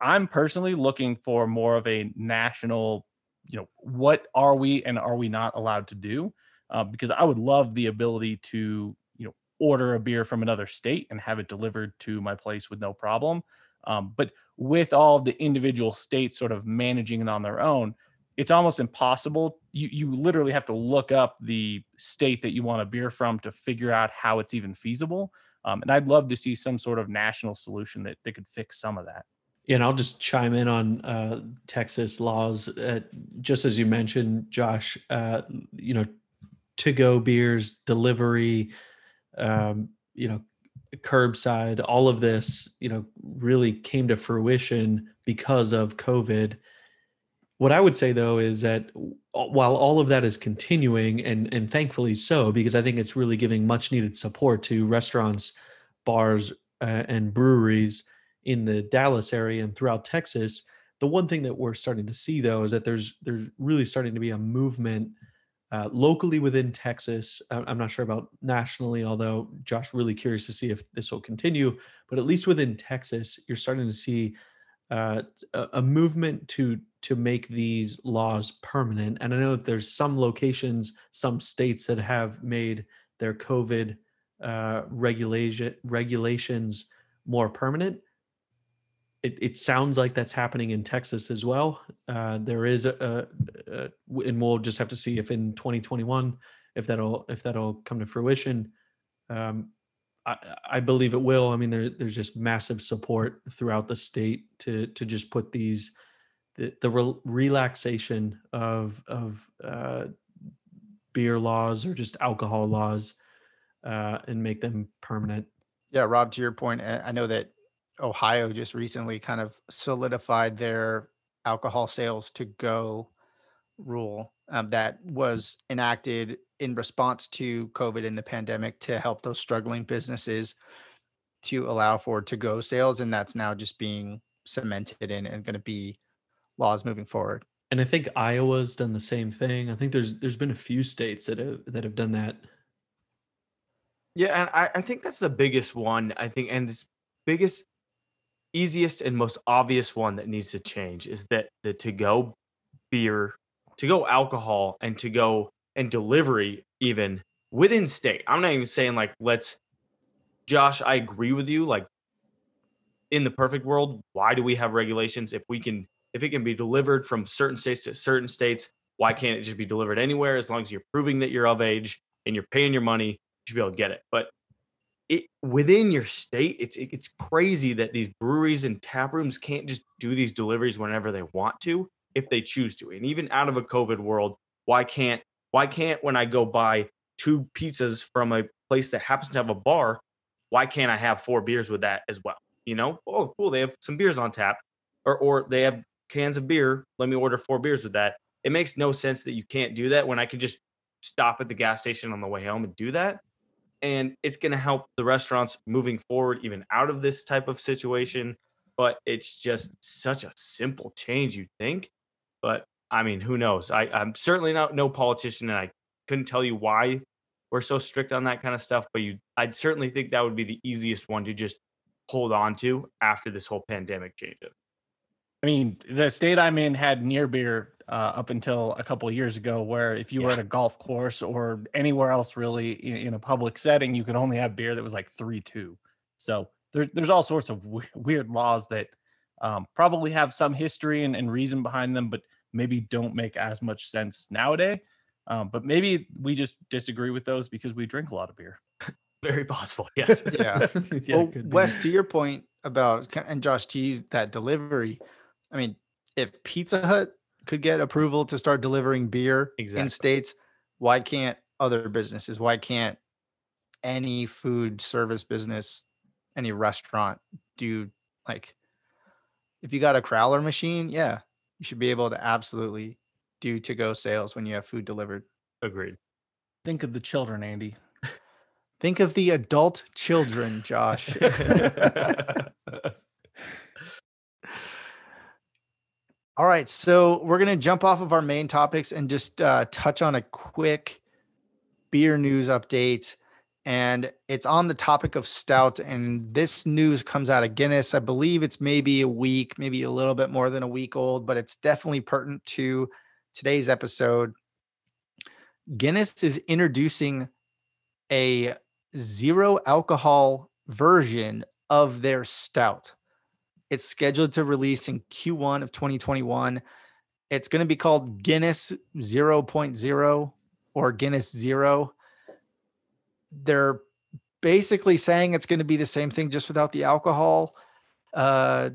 I'm personally looking for more of a national, you know, what are we and are we not allowed to do? Uh, because I would love the ability to, you know, order a beer from another state and have it delivered to my place with no problem. Um, but with all the individual states sort of managing it on their own, it's almost impossible. You you literally have to look up the state that you want a beer from to figure out how it's even feasible. Um, and I'd love to see some sort of national solution that, that could fix some of that. And I'll just chime in on uh, Texas laws. Uh, just as you mentioned, Josh, uh, you know, to go beers, delivery, um, you know, curbside, all of this, you know, really came to fruition because of COVID. What I would say though is that while all of that is continuing, and and thankfully so, because I think it's really giving much needed support to restaurants, bars, uh, and breweries in the Dallas area and throughout Texas. The one thing that we're starting to see though is that there's there's really starting to be a movement uh, locally within Texas. I'm not sure about nationally, although Josh really curious to see if this will continue. But at least within Texas, you're starting to see uh, a movement to to make these laws permanent. And I know that there's some locations, some states that have made their COVID uh, regulation regulations more permanent it, it sounds like that's happening in Texas as well. Uh, there is a, a, a, and we'll just have to see if in 2021 if that'll if that'll come to fruition. Um, I, believe it will. I mean, there, there's just massive support throughout the state to to just put these the, the re- relaxation of of uh, beer laws or just alcohol laws uh, and make them permanent. Yeah, Rob, to your point, I know that Ohio just recently kind of solidified their alcohol sales to go rule um, that was enacted in response to COVID and the pandemic to help those struggling businesses to allow for to go sales. And that's now just being cemented in and going to be laws moving forward. And I think Iowa's done the same thing. I think there's there's been a few states that have that have done that. Yeah, and I, I think that's the biggest one. I think, and this biggest easiest and most obvious one that needs to change is that the to go beer, to go alcohol, and to go and delivery even within state. I'm not even saying like let's Josh, I agree with you. Like in the perfect world, why do we have regulations if we can if it can be delivered from certain states to certain states, why can't it just be delivered anywhere as long as you're proving that you're of age and you're paying your money, you should be able to get it. But it within your state, it's it's crazy that these breweries and tap rooms can't just do these deliveries whenever they want to if they choose to. And even out of a COVID world, why can't why can't when I go buy two pizzas from a place that happens to have a bar, why can't I have four beers with that as well? You know, oh cool, they have some beers on tap, or or they have cans of beer. Let me order four beers with that. It makes no sense that you can't do that when I can just stop at the gas station on the way home and do that and it's going to help the restaurants moving forward even out of this type of situation but it's just such a simple change you'd think but i mean who knows I, i'm certainly not no politician and i couldn't tell you why we're so strict on that kind of stuff but you i'd certainly think that would be the easiest one to just hold on to after this whole pandemic changes I mean, the state I'm in had near beer uh, up until a couple years ago, where if you yeah. were at a golf course or anywhere else really in, in, a public setting, you could only have beer that was like three two. So there's there's all sorts of w- weird laws that um, probably have some history and, and, reason behind them, but maybe don't make as much sense nowadays. Um, but maybe we just disagree with those because we drink a lot of beer. (laughs) Very possible. (laughs) Yes. yeah. (laughs) yeah well, Wes, to your point about and Josh, to you that delivery I mean, if Pizza Hut could get approval to start delivering beer exactly. in states, why can't other businesses? Why can't any food service business, any restaurant do like if you got a crowler machine, yeah, you should be able to absolutely do to go sales when you have food delivered. Agreed. Think of the children, Andy. Think of the adult children, Josh. (laughs) (laughs) (laughs) All right, so we're gonna jump off of our main topics and just uh, touch on a quick beer news update. And it's on the topic of stout. And this news comes out of Guinness. I believe it's maybe a week, maybe a little bit more than a week old, but it's definitely pertinent to today's episode. Guinness is introducing a zero alcohol version of their stout. It's scheduled to release in Q1 of 2021. It's going to be called Guinness 0.0 or Guinness Zero. They're basically saying it's going to be the same thing just without the alcohol. Uh,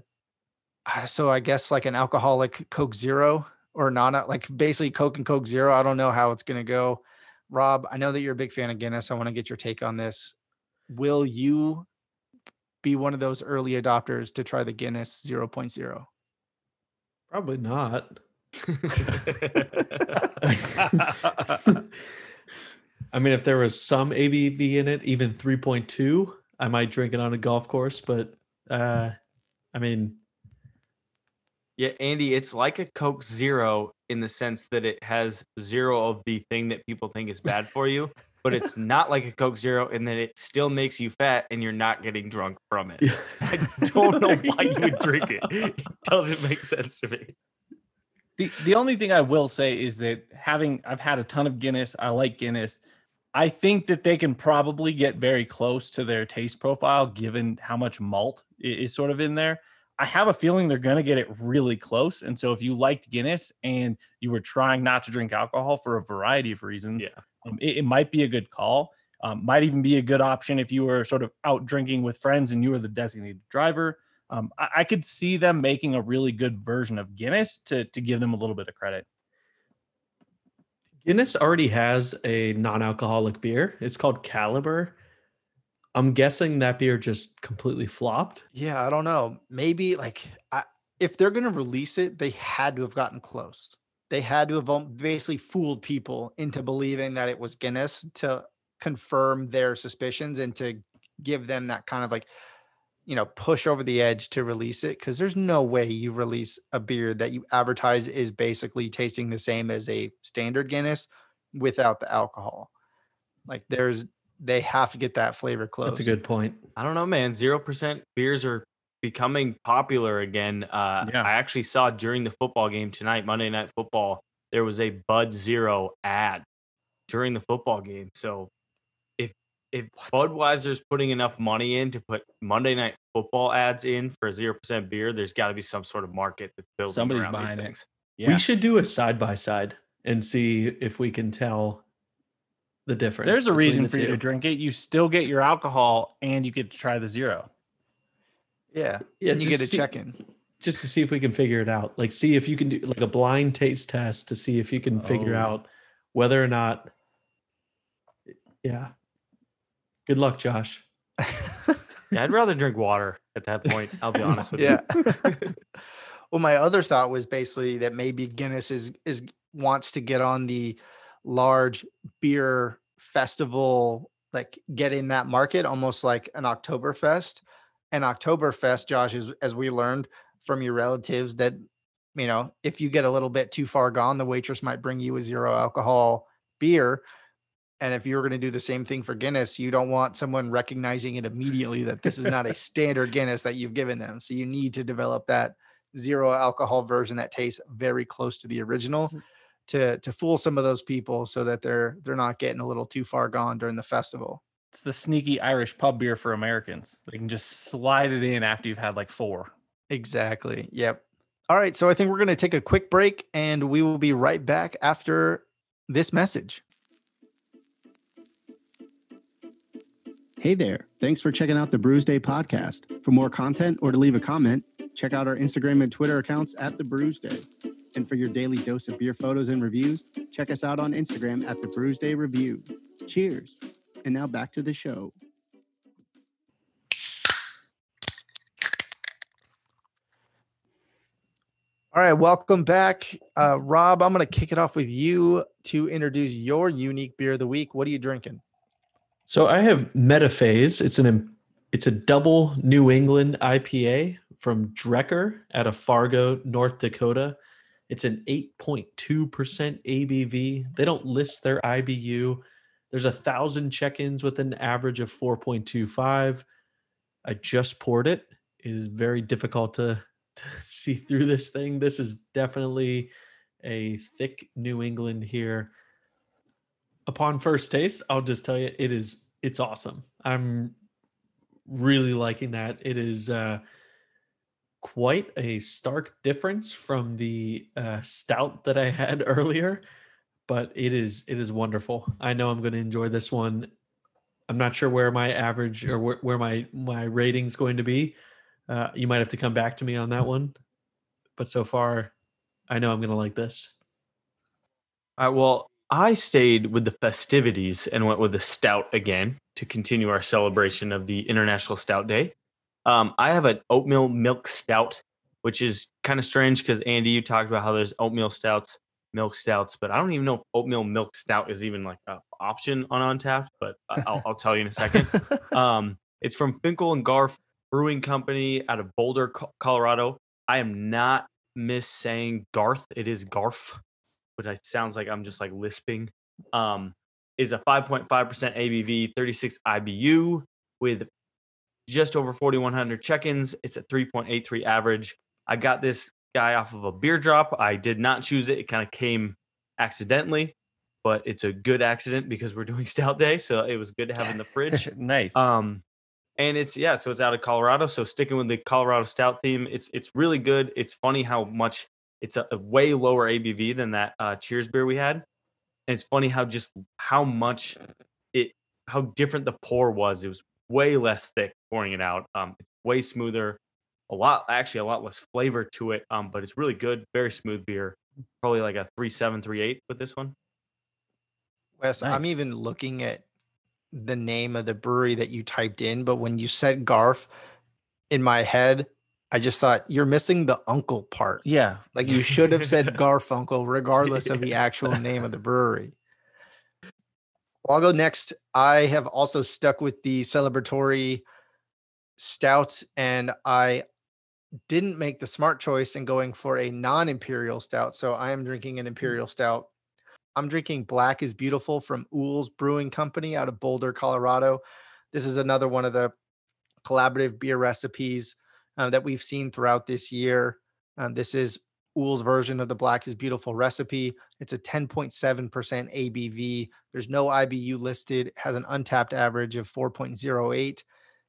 so I guess like an alcoholic Coke Zero or not like basically Coke and Coke Zero. I don't know how it's going to go. Rob, I know that you're a big fan of Guinness. I want to get your take on this. Will you be one of those early adopters to try the Guinness 0.0? Probably not. (laughs) (laughs) I mean, if there was some ABV in it, even 3.2, I might drink it on a golf course. But uh, I mean, yeah, Andy, it's like a Coke Zero in the sense that it has zero of the thing that people think is bad for you, (laughs) but it's not like a Coke Zero in that it still makes you fat and you're not getting drunk from it. (laughs) I don't know (laughs) why you would drink it. It doesn't make sense to me. The the only thing I will say is that having I've had a ton of Guinness. I like Guinness. I think that they can probably get very close to their taste profile given how much malt is sort of in there. I have a feeling they're going to get it really close. And so if you liked Guinness and you were trying not to drink alcohol for a variety of reasons, Yeah. Um, it, it might be a good call. Um, might even be a good option if you were sort of out drinking with friends and you were the designated driver. Um, I, I could see them making a really good version of Guinness to to give them a little bit of credit. Guinness already has a non-alcoholic beer. It's called Kaliber. I'm guessing that beer just completely flopped. Yeah, I don't know. Maybe like I, if they're going to release it, they had to have gotten close. They had to have um, basically fooled people into believing that it was Guinness to confirm their suspicions and to give them that kind of like, you know, push over the edge to release it. Cause there's no way you release a beer that you advertise is basically tasting the same as a standard Guinness without the alcohol. Like there's, they have to get that flavor close. That's a good point. I don't know, man. Zero percent beers are becoming popular again. Uh, Yeah. I actually saw during the football game tonight, Monday Night Football, there was a Bud Zero ad during the football game. So if if Budweiser's putting enough money in to put Monday Night Football ads in for a zero percent beer, there's got to be some sort of market that's building. Somebody's around these buying it. things. Yeah. We should do a side by side and see if we can tell the difference. There's a reason the for you to drink it. You still get your alcohol and you get to try the zero. Yeah. Yeah, you get a see- check in. just to see if we can figure it out. Like, see if you can do like a blind taste test to see if you can figure Oh. out whether or not. Yeah. Good luck, Josh. (laughs) Yeah, I'd rather drink water at that point. I'll be (laughs) honest with you. yeah. (laughs) well, my other thought was basically that maybe Guinness is is wants to get on the large beer festival, like get in that market, almost like an Oktoberfest. And Oktoberfest, Josh, is as we learned from your relatives that you know, if you get a little bit too far gone, the waitress might bring you a zero alcohol beer. And if you're going to do the same thing for Guinness, you don't want someone recognizing it immediately that this is not a standard Guinness that you've given them. So you need to develop that zero alcohol version that tastes very close to the original to to fool some of those people so that they're they're not getting a little too far gone during the festival. It's the sneaky Irish pub beer for Americans. They can just slide it in after you've had like four. Exactly. Yep. All right, so I think we're going to take a quick break and we will be right back after this message. Hey there. Thanks for checking out the Brewsday podcast. For more content or to leave a comment, check out our Instagram and Twitter accounts at the Brewsday. And for your daily dose of beer photos and reviews, check us out on Instagram at the Brewsday Review. Cheers. And now back to the show. All right, welcome back. Uh, Rob, I'm going to kick it off with you to introduce your unique beer of the week. What are you drinking? So I have Metaphase. It's an it's a double New England IPA from Drekker out of Fargo, North Dakota. It's an 8.2% ABV. They don't list their IBU. There's a thousand check-ins with an average of 4.25. I just poured it. It is very difficult to, (laughs) to see through this thing. This is definitely a thick New England here. Upon first taste, I'll just tell you it is it's awesome. I'm really liking that. It is uh, quite a stark difference from the uh, stout that I had (laughs) earlier, but it is it is wonderful. I know I'm going to enjoy this one. I'm not sure where my average or where, where my my rating's going to be. Uh, you might have to come back to me on that one, but so far, I know I'm going to like this. All right. Well, I stayed with the festivities and went with the stout again to continue our celebration of the International Stout Day. Um, I have an oatmeal milk stout, which is kind of strange because Andy, you talked about how there's oatmeal stouts, milk stouts, but I don't even know if oatmeal milk stout is even like an option on Untappd. But I'll, I'll tell you in a second. (laughs) Um, it's from Finkel and Garf Brewing Company out of Boulder, Colorado. I am not miss saying Garth. It is Garf which I sounds like I'm just like lisping, um, is a 5.5% ABV, 36 IBU with just over 4,100 check-ins. It's a 3.83 average. I got this guy off of a beer drop. I did not choose it. It kind of came accidentally, but it's a good accident because we're (laughs) doing stout day, so it was good to have in the fridge. (laughs) nice. Um, and it's yeah, so it's out of Colorado. So sticking with the Colorado stout theme, it's it's really good. It's funny how much it's a, a way lower ABV than that uh, Cheers beer we had. And it's funny how just how much it how different the pour was. It was way less thick pouring it out. Um, way smoother, a lot actually a lot less flavor to it. Um, but it's really good, very smooth beer. Probably like a three seven three eight with this one. Wes, I'm even looking at the name of the brewery that you typed in, but when you said Garf, in my head, I just thought you're missing the uncle part. yeah. Like you should have said (laughs) Garfunkel, regardless of the (laughs) actual name of the brewery. Well, I'll go next. I have also stuck with the celebratory stouts, and I didn't make the smart choice in going for a non-imperial stout. So I am drinking an imperial stout. I'm drinking Black is Beautiful from Ools Brewing Company out of Boulder, Colorado. This is another one of the collaborative beer recipes uh, that we've seen throughout this year. Um, this is Ool's version of the Black is Beautiful recipe. It's a 10.7% ABV. There's no IBU listed, has an Untappd average of 4.08,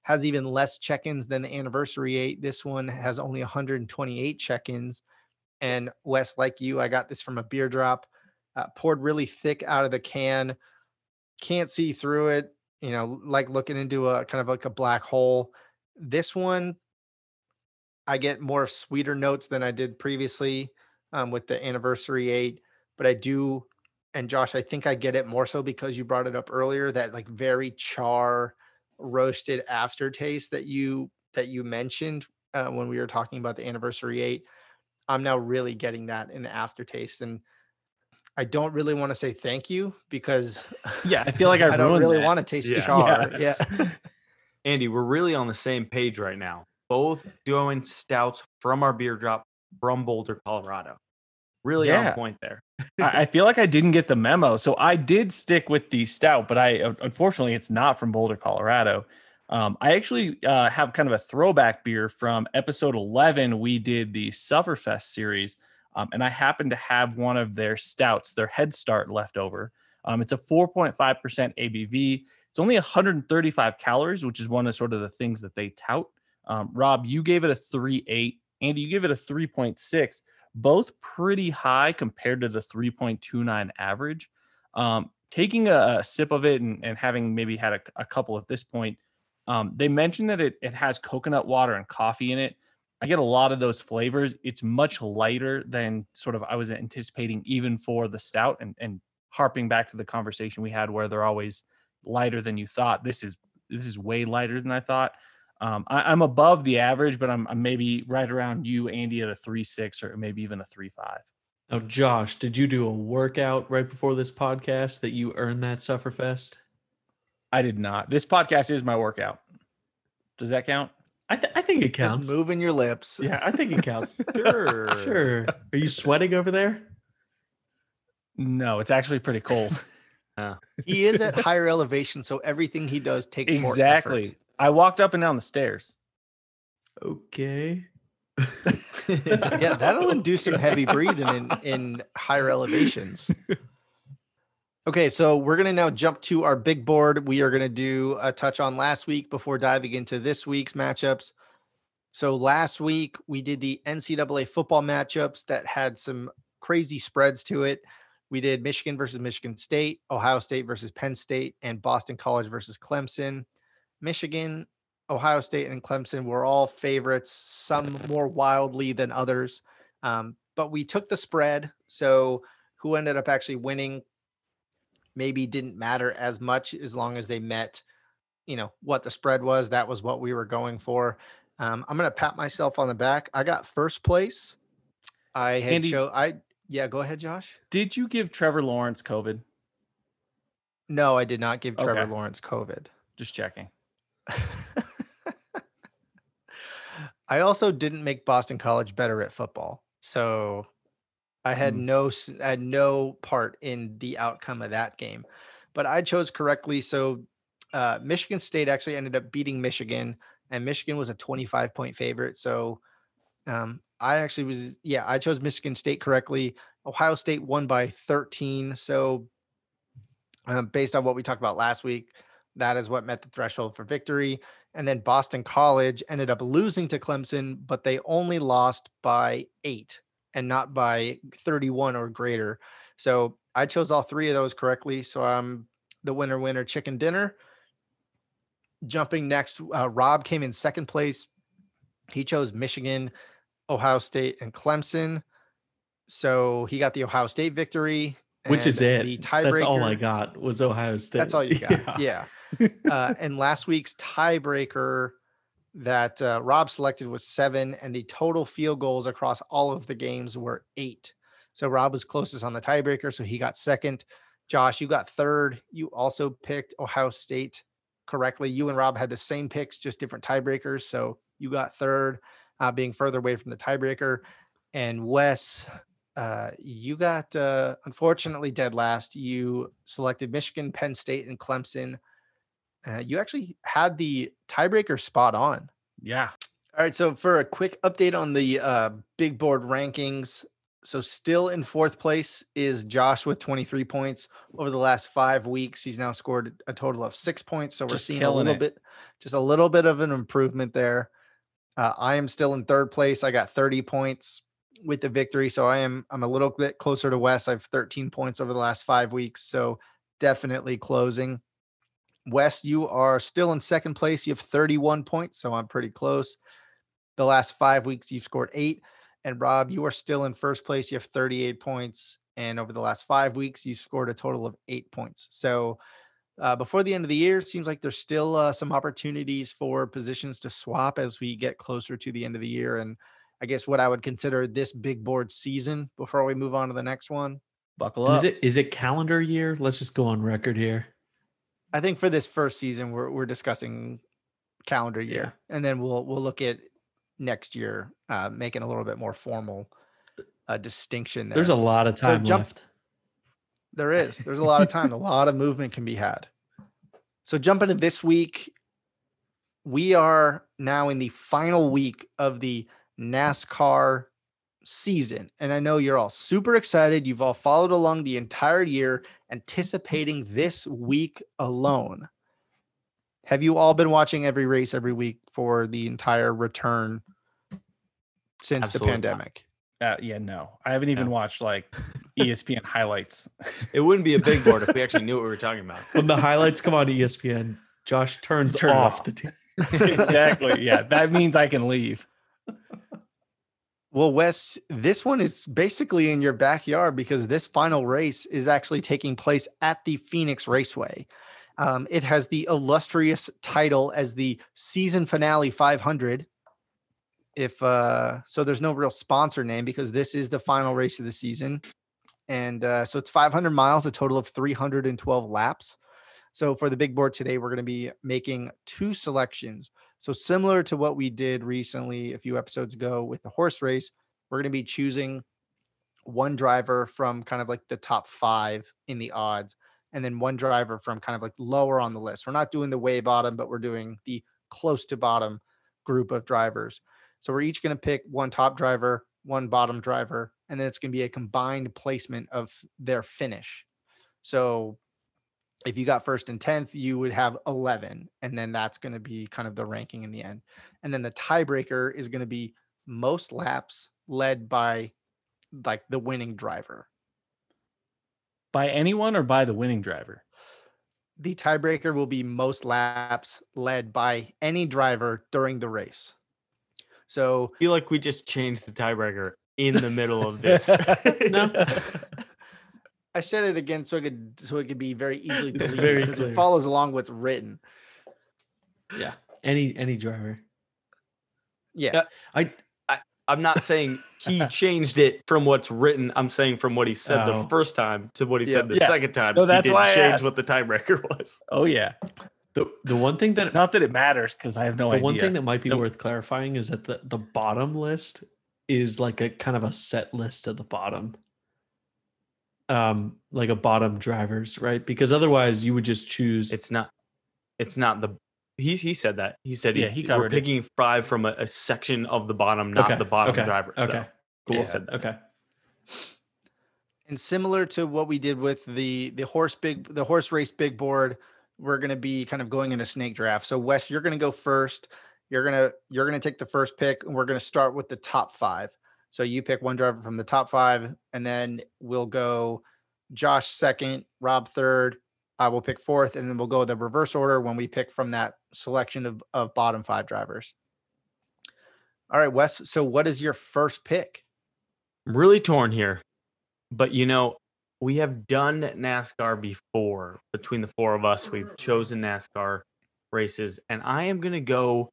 has even less check ins than the Anniversary 8. This one has only 128 check ins. And Wes, like you, I got this from a beer drop, uh, poured really thick out of the can. Can't see through it, you know, like looking into a kind of like a black hole. This one I get more sweeter notes than I did previously um, with the anniversary eight, but I do, and Josh, I think I get it more so because you brought it up earlier that like very char roasted aftertaste that you that you mentioned uh, when we were talking about the anniversary eight. I'm now really getting that in the aftertaste, and I don't really want to say thank you because (laughs) Yeah. I feel like (laughs) I, I don't really that. want to taste Yeah. char. Yeah. (laughs) Andy, we're really on the same page right now. Both doing stouts from our beer drop from Boulder, Colorado. Really Yeah. on point there. (laughs) I, feel like I didn't get the memo. So I did stick with the stout, but I unfortunately it's not from Boulder, Colorado. Um, I actually uh, have kind of a throwback beer from episode 11. We did the Sufferfest series, um, and I happen to have one of their stouts, their Head Start left over. Um, it's a 4.5% ABV. It's only 135 calories, which is one of sort of the things that they tout. Um, Rob, you gave it a 3.8. Andy, you give it a 3.6 both pretty high compared to the 3.29 average. Um, taking a, a sip of it and, and having maybe had a, a couple at this point, um, they mentioned that it, it has coconut water and coffee in it. I get a lot of those flavors. It's much lighter than sort of I was anticipating, even for the stout. And, and harping back to the conversation we had where they're always lighter than you thought. This is this is way lighter than I thought. Um, I, I'm above the average, but I'm, I'm maybe right around you, Andy, at a three six or maybe even a three five. Now, Josh, did you do a workout right before this podcast that you earned that Sufferfest? I did not. This podcast is my workout. Does that count? I, th- I think it counts. Just counts. moving your lips. Yeah, I think it counts. (laughs) Sure. sure. Are you sweating over there? No, it's actually pretty cold. (laughs) He is at higher elevation, so everything he does takes more effort. exactly. I walked up and down the stairs. Okay. (laughs) Yeah, that'll induce some heavy breathing in in higher elevations. Okay, so we're gonna now jump to our big board. We are gonna do a touch on last week before diving into this week's matchups. So last week we did the NCAA football matchups that had some crazy spreads to it. We did Michigan versus Michigan State, Ohio State versus Penn State, and Boston College versus Clemson. Michigan, Ohio State, and Clemson were all favorites, some more wildly than others. Um, but we took the spread. So who ended up actually winning maybe didn't matter as much as long as they met, you know, what the spread was. That was what we were going for. Um, I'm gonna pat myself on the back. I got first place. I had Andy- show I yeah, go ahead, Josh. Did you give Trevor Lawrence COVID? No, I did not give Trevor Okay. Lawrence COVID. Just checking. (laughs) I also didn't make Boston College better at football. So I had Hmm. no I had no part in the outcome of that game. But I chose correctly. So uh, Michigan State actually ended up beating Michigan, and Michigan was a 25 point favorite. So um, I actually was, yeah, I chose Michigan State correctly. Ohio State won by 13. So um, based on what we talked about last week, that is what met the threshold for victory. And then Boston College ended up losing to Clemson, but they only lost by eight and not by 31 or greater. So I chose all three of those correctly. So I'm the winner, winner, chicken dinner. Jumping next, uh, Rob came in second place. He chose Michigan, Ohio State, and Clemson. So he got the Ohio State victory. Which is it. The tiebreaker. That's all I got was Ohio State. That's all you (laughs) got. Yeah. Uh, and last week's tiebreaker that uh, Rob selected was seven, and the total field goals across all of the games were eight. So Rob was closest on the tiebreaker, so he got second. Josh, you got third. You also picked Ohio State correctly. You and Rob had the same picks, just different tiebreakers. So you got third, uh, being further away from the tiebreaker. And Wes, uh, you got uh, unfortunately dead last. You selected Michigan, Penn State, and Clemson. Uh, you actually had the tiebreaker spot on. Yeah. All right. So for a quick update on the uh, big board rankings, so still in fourth place is Josh with 23 points. Over the last five weeks, he's now scored a total of six points. So we're Just seeing a little it. bit, just a little bit of an improvement there. Uh, I am still in third place. I got 30 points with the victory. So I am I'm a little bit closer to Wes. I have 13 points over the last five weeks. So definitely closing. Wes, you are still in second place. You have 31 points, so I'm pretty close. The last five weeks, you've scored eight. And Rob, you are still in first place. You have 38 points. And over the last five weeks, you scored a total of eight points. So uh, before the end of the year, it seems like there's still uh, some opportunities for positions to swap as we get closer to the end of the year. And I guess what I would consider this big board season before we move on to the next one. Buckle up. Is it is it calendar year? Let's just go on record here. I think for this first season, we're we're discussing calendar year, and then we'll we'll look at next year, uh, making a little bit more formal uh, distinction. There. There's a lot of So time jump- left. there is there's a lot of time, a lot of movement can be had. So jumping to this week, we are now in the final week of the NASCAR season, and I know you're all super excited. You've all followed along the entire year, anticipating this week alone. Have you all been watching every race every week for the entire return since Absolutely the pandemic? Uh, yeah, no. I haven't even No. watched like (laughs) ESPN highlights. It wouldn't be a big board if we actually knew what we were talking about. When the highlights come on ESPN, Josh turns Turn off off. the team. (laughs) exactly. Yeah. That means I can leave. Well, Wes, this one is basically in your backyard because this final race is actually taking place at the Phoenix Raceway. Um, it has the illustrious title as the season finale 500. If uh, so, there's no real sponsor name because this is the final race of the season, and uh, so it's 500 miles, a total of 312 laps. So for the big board today, we're going to be making two selections. So similar to what we did recently a few episodes ago with the horse race, we're going to be choosing one driver from kind of like the top five in the odds, and then one driver from kind of like lower on the list. We're not doing the way bottom, but we're doing the close to bottom group of drivers. So we're each going to pick one top driver, one bottom driver, and then it's going to be a combined placement of their finish. So if you got first and 10th, you would have 11. And then that's going to be kind of the ranking in the end. And then the tiebreaker is going to be most laps led by like the winning driver. By anyone or by the winning driver? The tiebreaker will be most laps led by any driver during the race. So I feel like we just changed the tiebreaker in the middle of this. (laughs) (laughs) No. (laughs) I said it again so it could so it could be very easily (laughs) deleted very because clear. it follows along what's written. Yeah. Any any driver. Yeah. Yeah. I I'm not saying he (laughs) changed it from what's written. I'm saying from what he said Oh. the first time to what he Yeah. said the Yeah. second time. No, he that's didn't why I change asked. what the tiebreaker was. Oh yeah. the the one thing that Not that it matters because I have no the idea. one thing that might be Nope. worth clarifying is that the, the bottom list is like a kind of a set list at the bottom. Um, like a bottom drivers, right? Because otherwise you would just choose It's not. It's not the. He he said that. He said Yeah, he we're covered it. picking five from a, a section of the bottom, not okay, the bottom okay, driver. Okay. So Cool. he said that. Okay. And similar to what we did with the the horse big the horse race big board, we're going to be kind of going in a snake draft. So Wes, you're going to go first. You're going to you're going to take the first pick and we're going to start with the top 5. So you pick one driver from the top 5 and then we'll go Josh second, Rob third, I will pick fourth and then we'll go the reverse order when we pick from that selection of of bottom 5 drivers. All right, Wes, so what is your first pick? I'm really torn here, but you know we have done NASCAR before. Between the four of us, we've chosen NASCAR races, and I am gonna go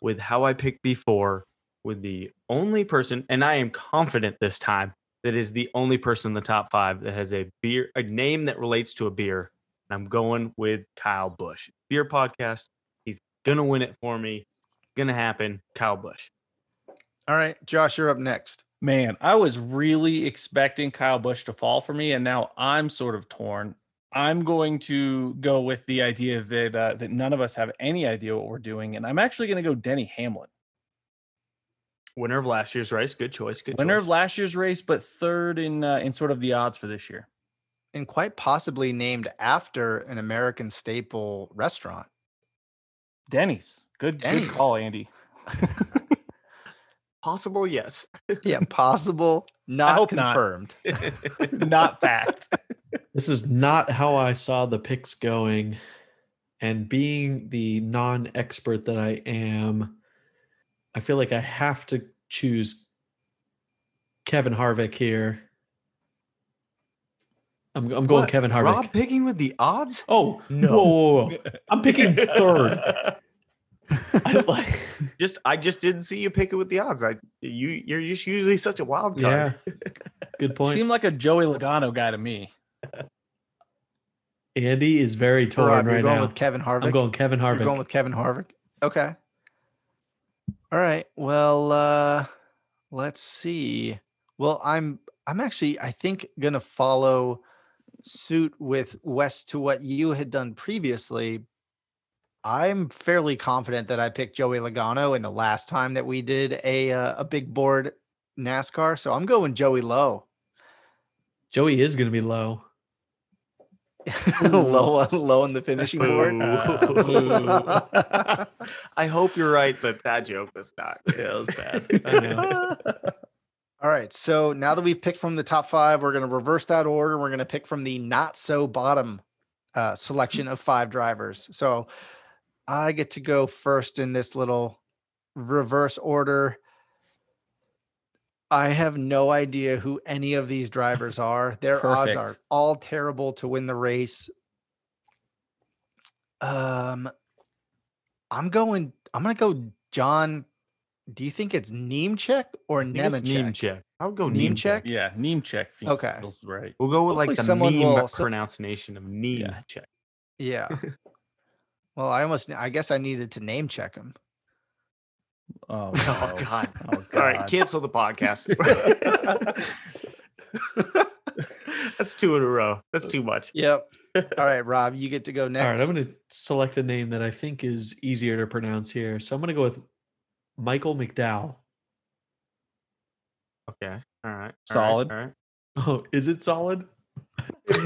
with how I picked before, with the only person, and I am confident this time that is the only person in the top five that has a beer, a name that relates to a beer. And I'm going with Kyle Busch. Beer podcast. He's gonna win it for me. Gonna happen. Kyle Busch. All right, Josh, you're up next. Man, I was really expecting Kyle Busch to fall for me, and now I'm sort of torn. I'm going to go with the idea that uh, that none of us have any idea what we're doing, and I'm actually going to go Denny Hamlin, Winner of last year's race. Good choice. Good winner choice. of last year's race, but third in uh, in sort of the odds for this year. and quite possibly named after an American staple restaurant. Denny's, good Denny's. good call, Andy. (laughs) Possible, yes. (laughs) (laughs) Yeah, possible, not hope not. confirmed. Not fact. This is not how I saw the picks going. And being the non expert that I am, I feel like I have to choose Kevin Harvick here. I'm, I'm going What? Kevin Harvick. Rob picking with the odds? oh, No. no. Whoa, whoa, whoa. I'm picking (laughs) third. I (laughs) like, just I just didn't see you pick it with the odds. I you you're just usually such a wild card. yeah. Good (laughs) point. Seemed like a Joey Logano guy to me. Andy is very torn Rob, you're right going now. with Kevin Harvick. I'm going Kevin You're Harvick. going with Kevin Harvick. Okay. All right. Well, uh let's see. Well, I'm I'm actually I think gonna follow suit with Wes to what you had done previously. I'm fairly confident that I picked Joey Logano in the last time that we did a uh, a big board NASCAR. So I'm going Joey Low. Joey is going to be low. (laughs) low on low on the finishing board. (laughs) (laughs) I hope you're right, but that joke was not. Yeah, it was bad. I know. All right. So now that we've picked from the top five, we're going to reverse that order. We're going to pick from the not so bottom uh, selection of five drivers. So I get to go first in this little reverse order. I have no idea who any of these drivers are. Their odds are all terrible to win the race. Um, I'm going. I'm going to go John. Do you think it's Nemechek or I think it's Nemechek? Nemechek. I would go Nemechek? Nemechek. Yeah, Neem check feels, Okay. feels right. We'll go with Hopefully like the someone meme will- so- pronunciation of Nemechek. Yeah. (laughs) well, I almost I guess I needed to name check him. Oh, (laughs) Oh no. God. Oh, All right, cancel the podcast. (laughs) That's two in a row. That's too much. Yep. (laughs) All right, Rob, you get to go next. All right, I'm going to select a name that I think is easier to pronounce here. So I'm going to go with Michael McDowell. Okay. All right. all right, Solid. All right. Oh, is it solid?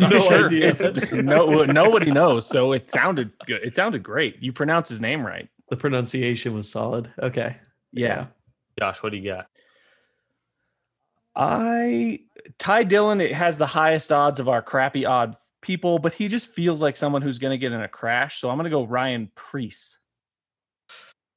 No sure. idea. It's, no, nobody knows. So it sounded good. It sounded great. You pronounced his name right. The pronunciation was solid. Okay. Yeah. Josh, what do you got? I Ty Dillon it has the highest odds of our crappy odd people, but he just feels like someone who's going to get in a crash. So I'm going to go Ryan Preece.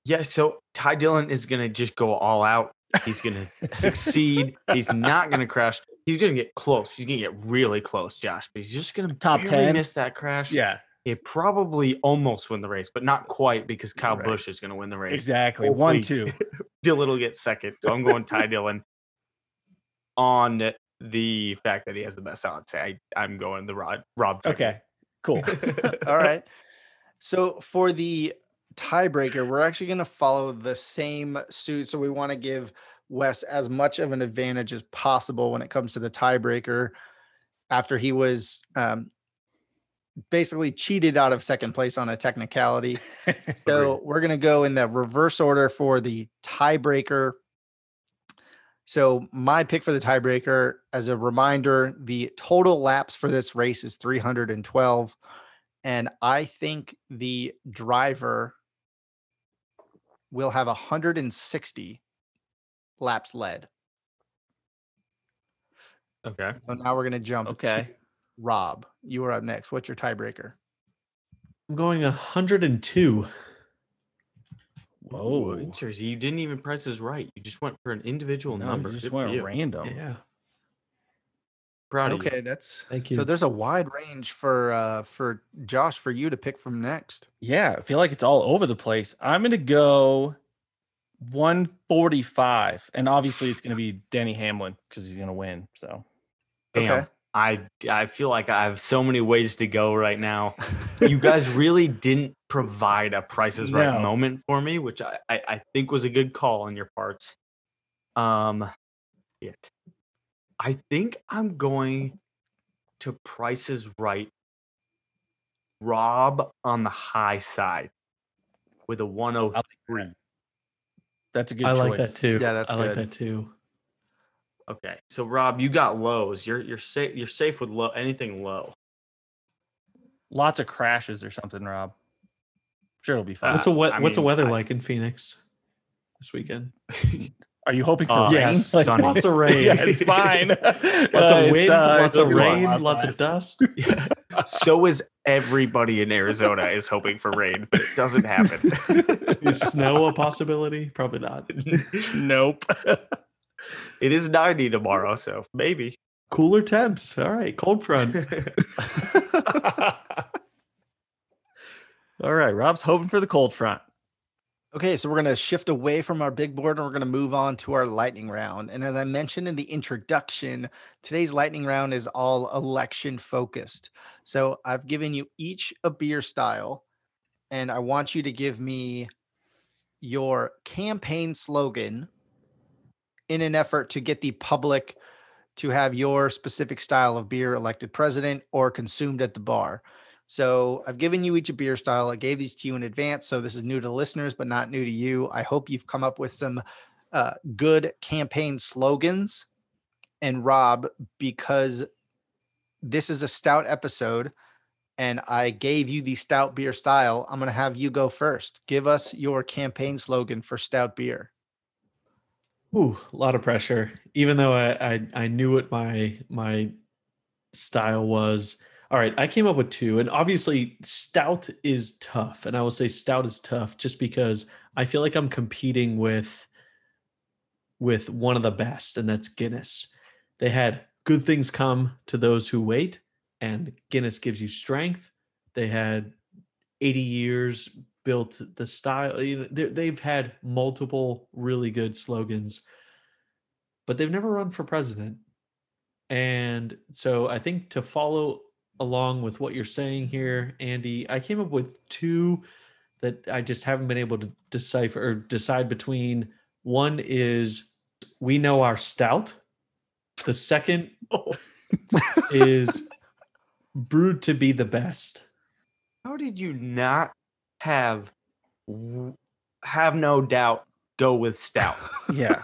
Yeah, so Ty Dillon is gonna just go all out. He's gonna succeed. He's not gonna crash. He's gonna get close. He's gonna get really close, Josh. But he's just gonna Top barely 10? miss that crash. Yeah, he probably almost win the race, but not quite because Kyle Right. Busch is gonna win the race. exactly. Hopefully- One, two. (laughs) Dillon will get second. So I'm going Ty (laughs) Dillon on the fact that he has the best odds. I I'm going the Rob Rob. Tucker. Okay, cool. (laughs) All right. So for the tiebreaker, we're actually going to follow the same suit. So we want to give Wes as much of an advantage as possible when it comes to the tiebreaker after he was um, basically cheated out of second place on a technicality. (laughs) So we're going to go in the reverse order for the tiebreaker. So my pick for the tiebreaker, as a reminder, the total laps for this race is 312. And I think the driver will have 160 laps led. Okay. So now we're going to jump. Okay. Rob, you are up next. What's your tiebreaker? I'm going 102. Whoa. Whoa. Interesting. You didn't even price this right. You just went for an individual No, number. you just Good went you. random. Yeah. Proud of you. Okay, that's Thank you. so there's a wide range for uh for Josh for you to pick from next. Yeah, I feel like it's all over the place. I'm going to go 145. And obviously, it's going to be Denny Hamlin because he's going to win. So, Damn. Okay. I I feel like I have so many ways to go right now. you (laughs) guys really didn't provide a prices right No. moment for me, which I, I, I think was a good call on your parts. Um shit. I think I'm going to prices right. Rob on the high side with a 103. that's a good I choice. like that too. Yeah, that's I like good. that too. Okay. So Rob, you got lows. You're you're safe you're safe with low anything low. Lots of crashes or something, Rob. Sure, it'll be fine. What's the we- I what's the weather I- like in Phoenix this weekend? (laughs) Are you hoping for Uh, rain? yes, (laughs) sunny. Lots of rain. (laughs) yeah, it's fine. Lots Uh, of wind, uh, lots of rain, warm lots of dust. Yeah. so is everybody in Arizona is hoping for rain, but it doesn't happen. Is snow a possibility? Probably not. Nope. It is 90 tomorrow, so maybe. Cooler temps. All right, cold front. (laughs) All right, Rob's hoping for the cold front. Okay, so we're going to shift away from our big board and we're going to move on to our lightning round. And as I mentioned in the introduction, today's lightning round is all election focused. So I've given you each a beer style, and I want you to give me your campaign slogan in an effort to get the public to have your specific style of beer elected president or consumed at the bar. So I've given you each a beer style. I gave these to you in advance. So this is new to listeners, but not new to you. I hope you've come up with some uh, good campaign slogans. And Rob, because this is a stout episode and I gave you the stout beer style, I'm going to have you go first. Give us your campaign slogan for stout beer. Ooh, a lot of pressure. Even though I, I I knew what my my style was. All right, I came up with two, and obviously stout is tough, and I will say stout is tough just because I feel like I'm competing with with one of the best, and that's Guinness. They had good things come to those who wait, and Guinness gives you strength. They had 80 years built the style. You know, they've had multiple really good slogans, but they've never run for president. And so I think to follow along with what you're saying here, Andy. I came up with two that I just haven't been able to decipher or decide between. One is we know our stout. The second (laughs) oh. is brewed to be the best. How did you not have have no doubt go with stout? (laughs) Yeah.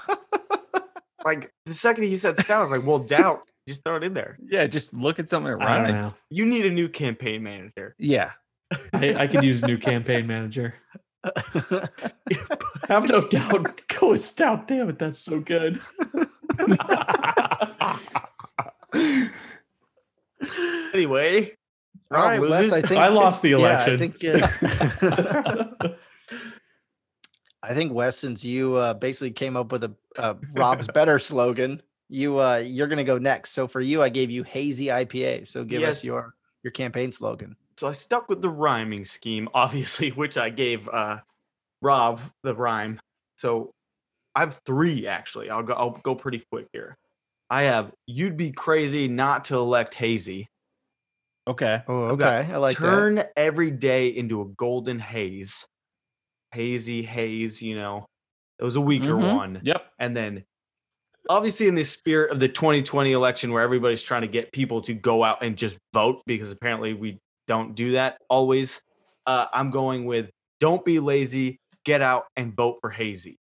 (laughs) like the second he said stout, I was like, well, doubt, just throw it in there. Yeah. Just look at something that I don't rhymes. know. You need a new campaign manager. Yeah. I, I could use a new (laughs) campaign manager. Have no doubt. Go with stout. Damn it, that's so good. anyway, All Rob right, Wes. I think I lost the yeah, election. I think, uh, (laughs) (laughs) I think Wes, since you uh, basically came up with a uh, Rob's better slogan, you uh, you're gonna go next. So for you, I gave you hazy IPA. So give us your your campaign slogan. So I stuck with the rhyming scheme, (laughs) obviously, which I gave uh Rob the rhyme. So I have three actually. I'll go I'll go pretty quick here. I have you'd be crazy not to elect Hazy. Okay. Oh, I've okay. I like that. Turn every day into a golden haze. Hazy haze, you know. It was a weaker Mhm. one. Yep. And then obviously in the spirit of the 2020 election where everybody's trying to get people to go out and just vote because apparently we don't do that always. Uh, I'm going with don't be lazy, get out and vote for Hazy.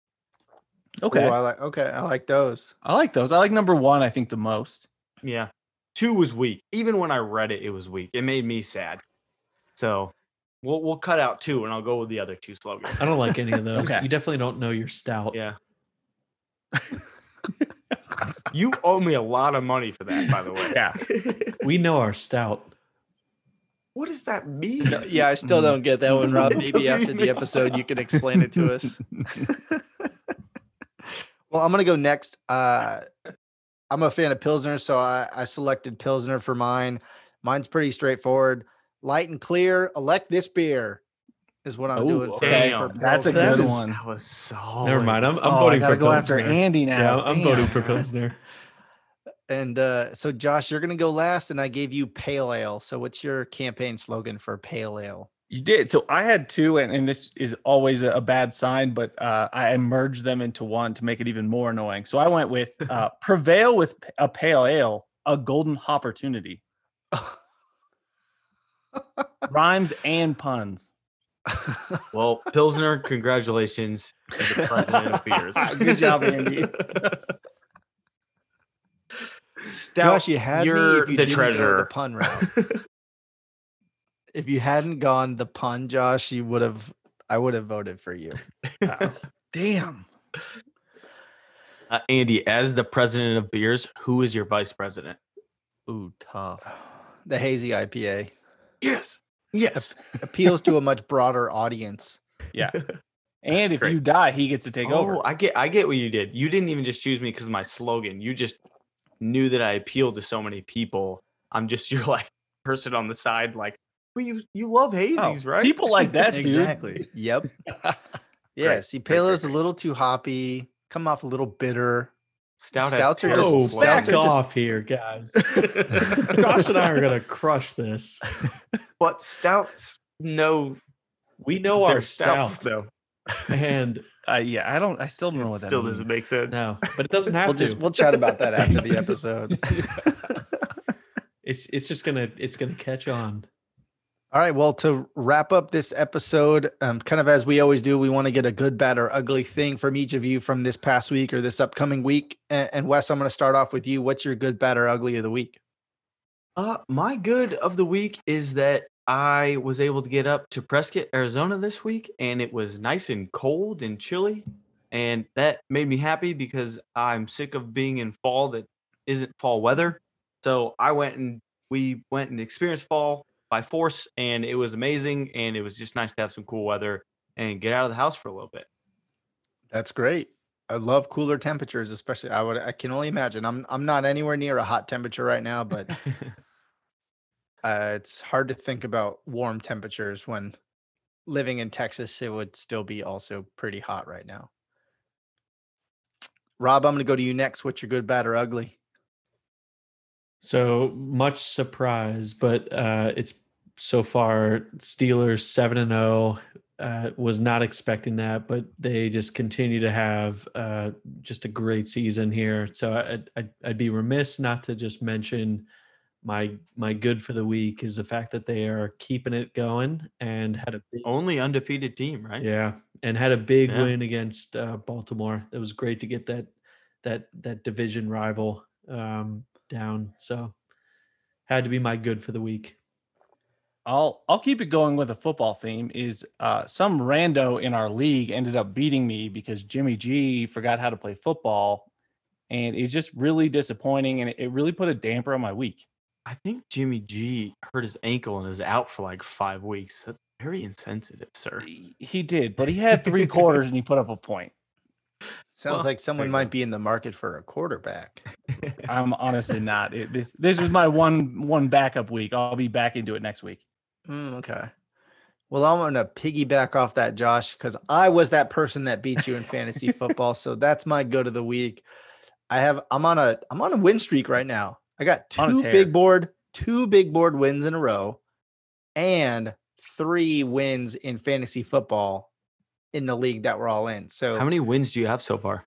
Okay. Ooh, I like. Okay, I like those. I like those. I like number one, I think, the most. Yeah. Two was weak. Even when I read it, it was weak. It made me sad. So we'll we'll cut out two and I'll go with the other two slogans. I don't like any of (laughs) those. Okay. You definitely don't know your stout. Yeah. (laughs) you owe me a lot of money for that, by the way. Yeah. We know our stout. what does that mean? Yeah, I still don't get that one, Rob. (laughs) Maybe after the make episode, you can explain it to us. well, I'm gonna go next. Uh, I'm a fan of Pilsner, so I, I selected Pilsner for mine. Mine's pretty straightforward. Light and clear. Elect this beer is what I'm Ooh, doing. For, okay. for That's a good That is- one. That was solid. Never mind. I'm, I'm oh, I voting gotta for go after Andy now. Yeah, I'm voting Damn. for Pilsner. And uh, so, Josh, you're gonna go last, and I gave you Pale Ale. So, what's your campaign slogan for Pale Ale? You did. So I had two, and, and this is always a, a bad sign, but uh, I merged them into one to make it even more annoying. So I went with (laughs) uh, prevail with a pale ale, a golden opportunity. (laughs) Rhymes and puns. Well, Pilsner, congratulations. The president of beers. (laughs) Good job, Andy. Stout, Josh, you had me you're if you the didn't go treasurer. the pun route. If you hadn't gone the pun, Josh, you would have. I would have voted for you. Wow. Damn. Uh, Andy, as the president of beers, who is your vice president? Ooh, tough. (sighs) The hazy IPA Yes. Yes. (laughs) appeals to a much broader audience. Yeah. (laughs) And if Great. you die, he gets to take oh, over. I get I get what you did. You didn't even just choose me because of my slogan. You just knew that I appealed to so many people. I'm just (laughs) your like person on the side, like, well, you you love Oh, hazies, right? People like that, dude. Exactly. Yep. (laughs) Yeah. Great, See, great, great, Paleo's a little too hoppy. Come off a little bitter. Stout Stouts are has just- Oh, terrible back stouts are just- off here, guys. (laughs) Josh and I are gonna crush this. (laughs) but stouts no We know our they're stouts stout, though. and Uh, yeah, I don't. I still don't know what that Still means. doesn't make sense. no, but it doesn't have We'll to. just we'll chat about that after the episode. It's it's just gonna it's gonna catch on. All right. Well, to wrap up this episode, um, kind of as we always do, we want to get a good, bad, or ugly thing from each of you from this past week or this upcoming week. And, and Wes, I'm going to start off with you. What's your good, bad, or ugly of the week? Uh, my good of the week is that I was able to get up to Prescott, Arizona this week, and it was nice and cold and chilly, and that made me happy because I'm sick of being in fall that isn't fall weather. So I went and we went and experienced fall by force, and it was amazing, and it was just nice to have some cool weather and get out of the house for a little bit. That's great. I love cooler temperatures, especially. I would. I can only imagine. I'm. I'm not anywhere near a hot temperature right now, but (laughs) uh, it's hard to think about warm temperatures when living in Texas. It would still be also pretty hot right now. Rob, I'm going to go to you next. What's your good, bad, or ugly? So much surprise, but uh, it's so far Steelers seven and zero. Uh, was not expecting that, but they just continue to have uh, just a great season here. So I, I'd, I'd be remiss not to just mention my my good for the week is the fact that they are keeping it going and had a big, Only undefeated team, right? yeah and had a big Yeah. win against uh, Baltimore. It was great to get that that that division rival um, down. So had to be my good for the week. I'll I'll keep it going with a football theme. Is uh, some rando in our league ended up beating me because Jimmy G forgot how to play football, and it's just really disappointing, and it, it really put a damper on my week. I think Jimmy G hurt his ankle and is out for like five weeks. That's very insensitive, sir. He, he did, but he had three quarters and he put up a point. Sounds Well, like someone might be in the market for a quarterback. (laughs) (laughs) I'm honestly not. It, this this was my one one backup week. I'll be back into it next week. Mm, okay. Well, I'm going to piggyback off that, Josh, because I was that person that beat you in fantasy (laughs) football. So that's my good of the week. I have I'm on a I'm on a win streak right now. I got two big board, two big board wins in a row, and three wins in fantasy football in the league that we're all in. So How many wins do you have so far?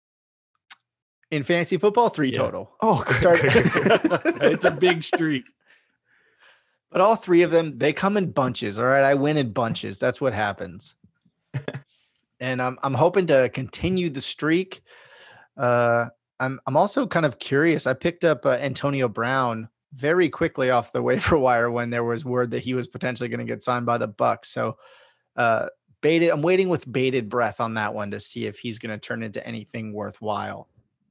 in fantasy football, three Yeah. total. Oh, I started- (laughs) it's a big streak. But all three of them, they come in bunches. All right. I win in bunches. That's what happens. (laughs) and I'm I'm hoping to continue the streak. Uh I'm I'm also kind of curious. I picked up uh, Antonio Brown very quickly off the (laughs) waiver wire when there was word that he was potentially going to get signed by the Bucs. So uh baited I'm waiting with bated breath on that one to see if he's going to turn into anything worthwhile.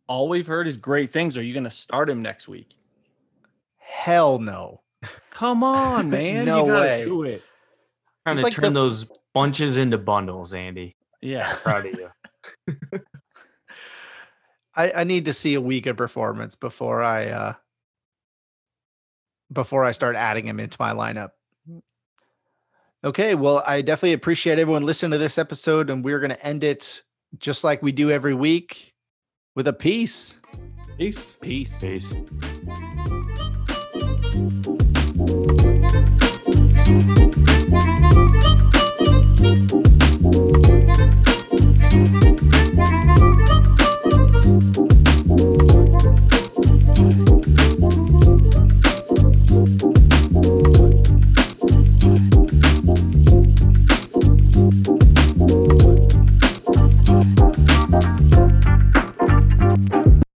All we've heard is great things. Are you going to start him next week? Hell no. Come on, (laughs) man. No you gotta way. do it. trying It's to like turn the- those bunches into bundles, Andy. Yeah. Proud of you. (laughs) I, I need to see a week of performance before I uh before I start adding him into my lineup. Okay. Well, I definitely appreciate everyone listening to this episode, and we're going to end it just like we do every week with a peace. Peace. Peace. Peace.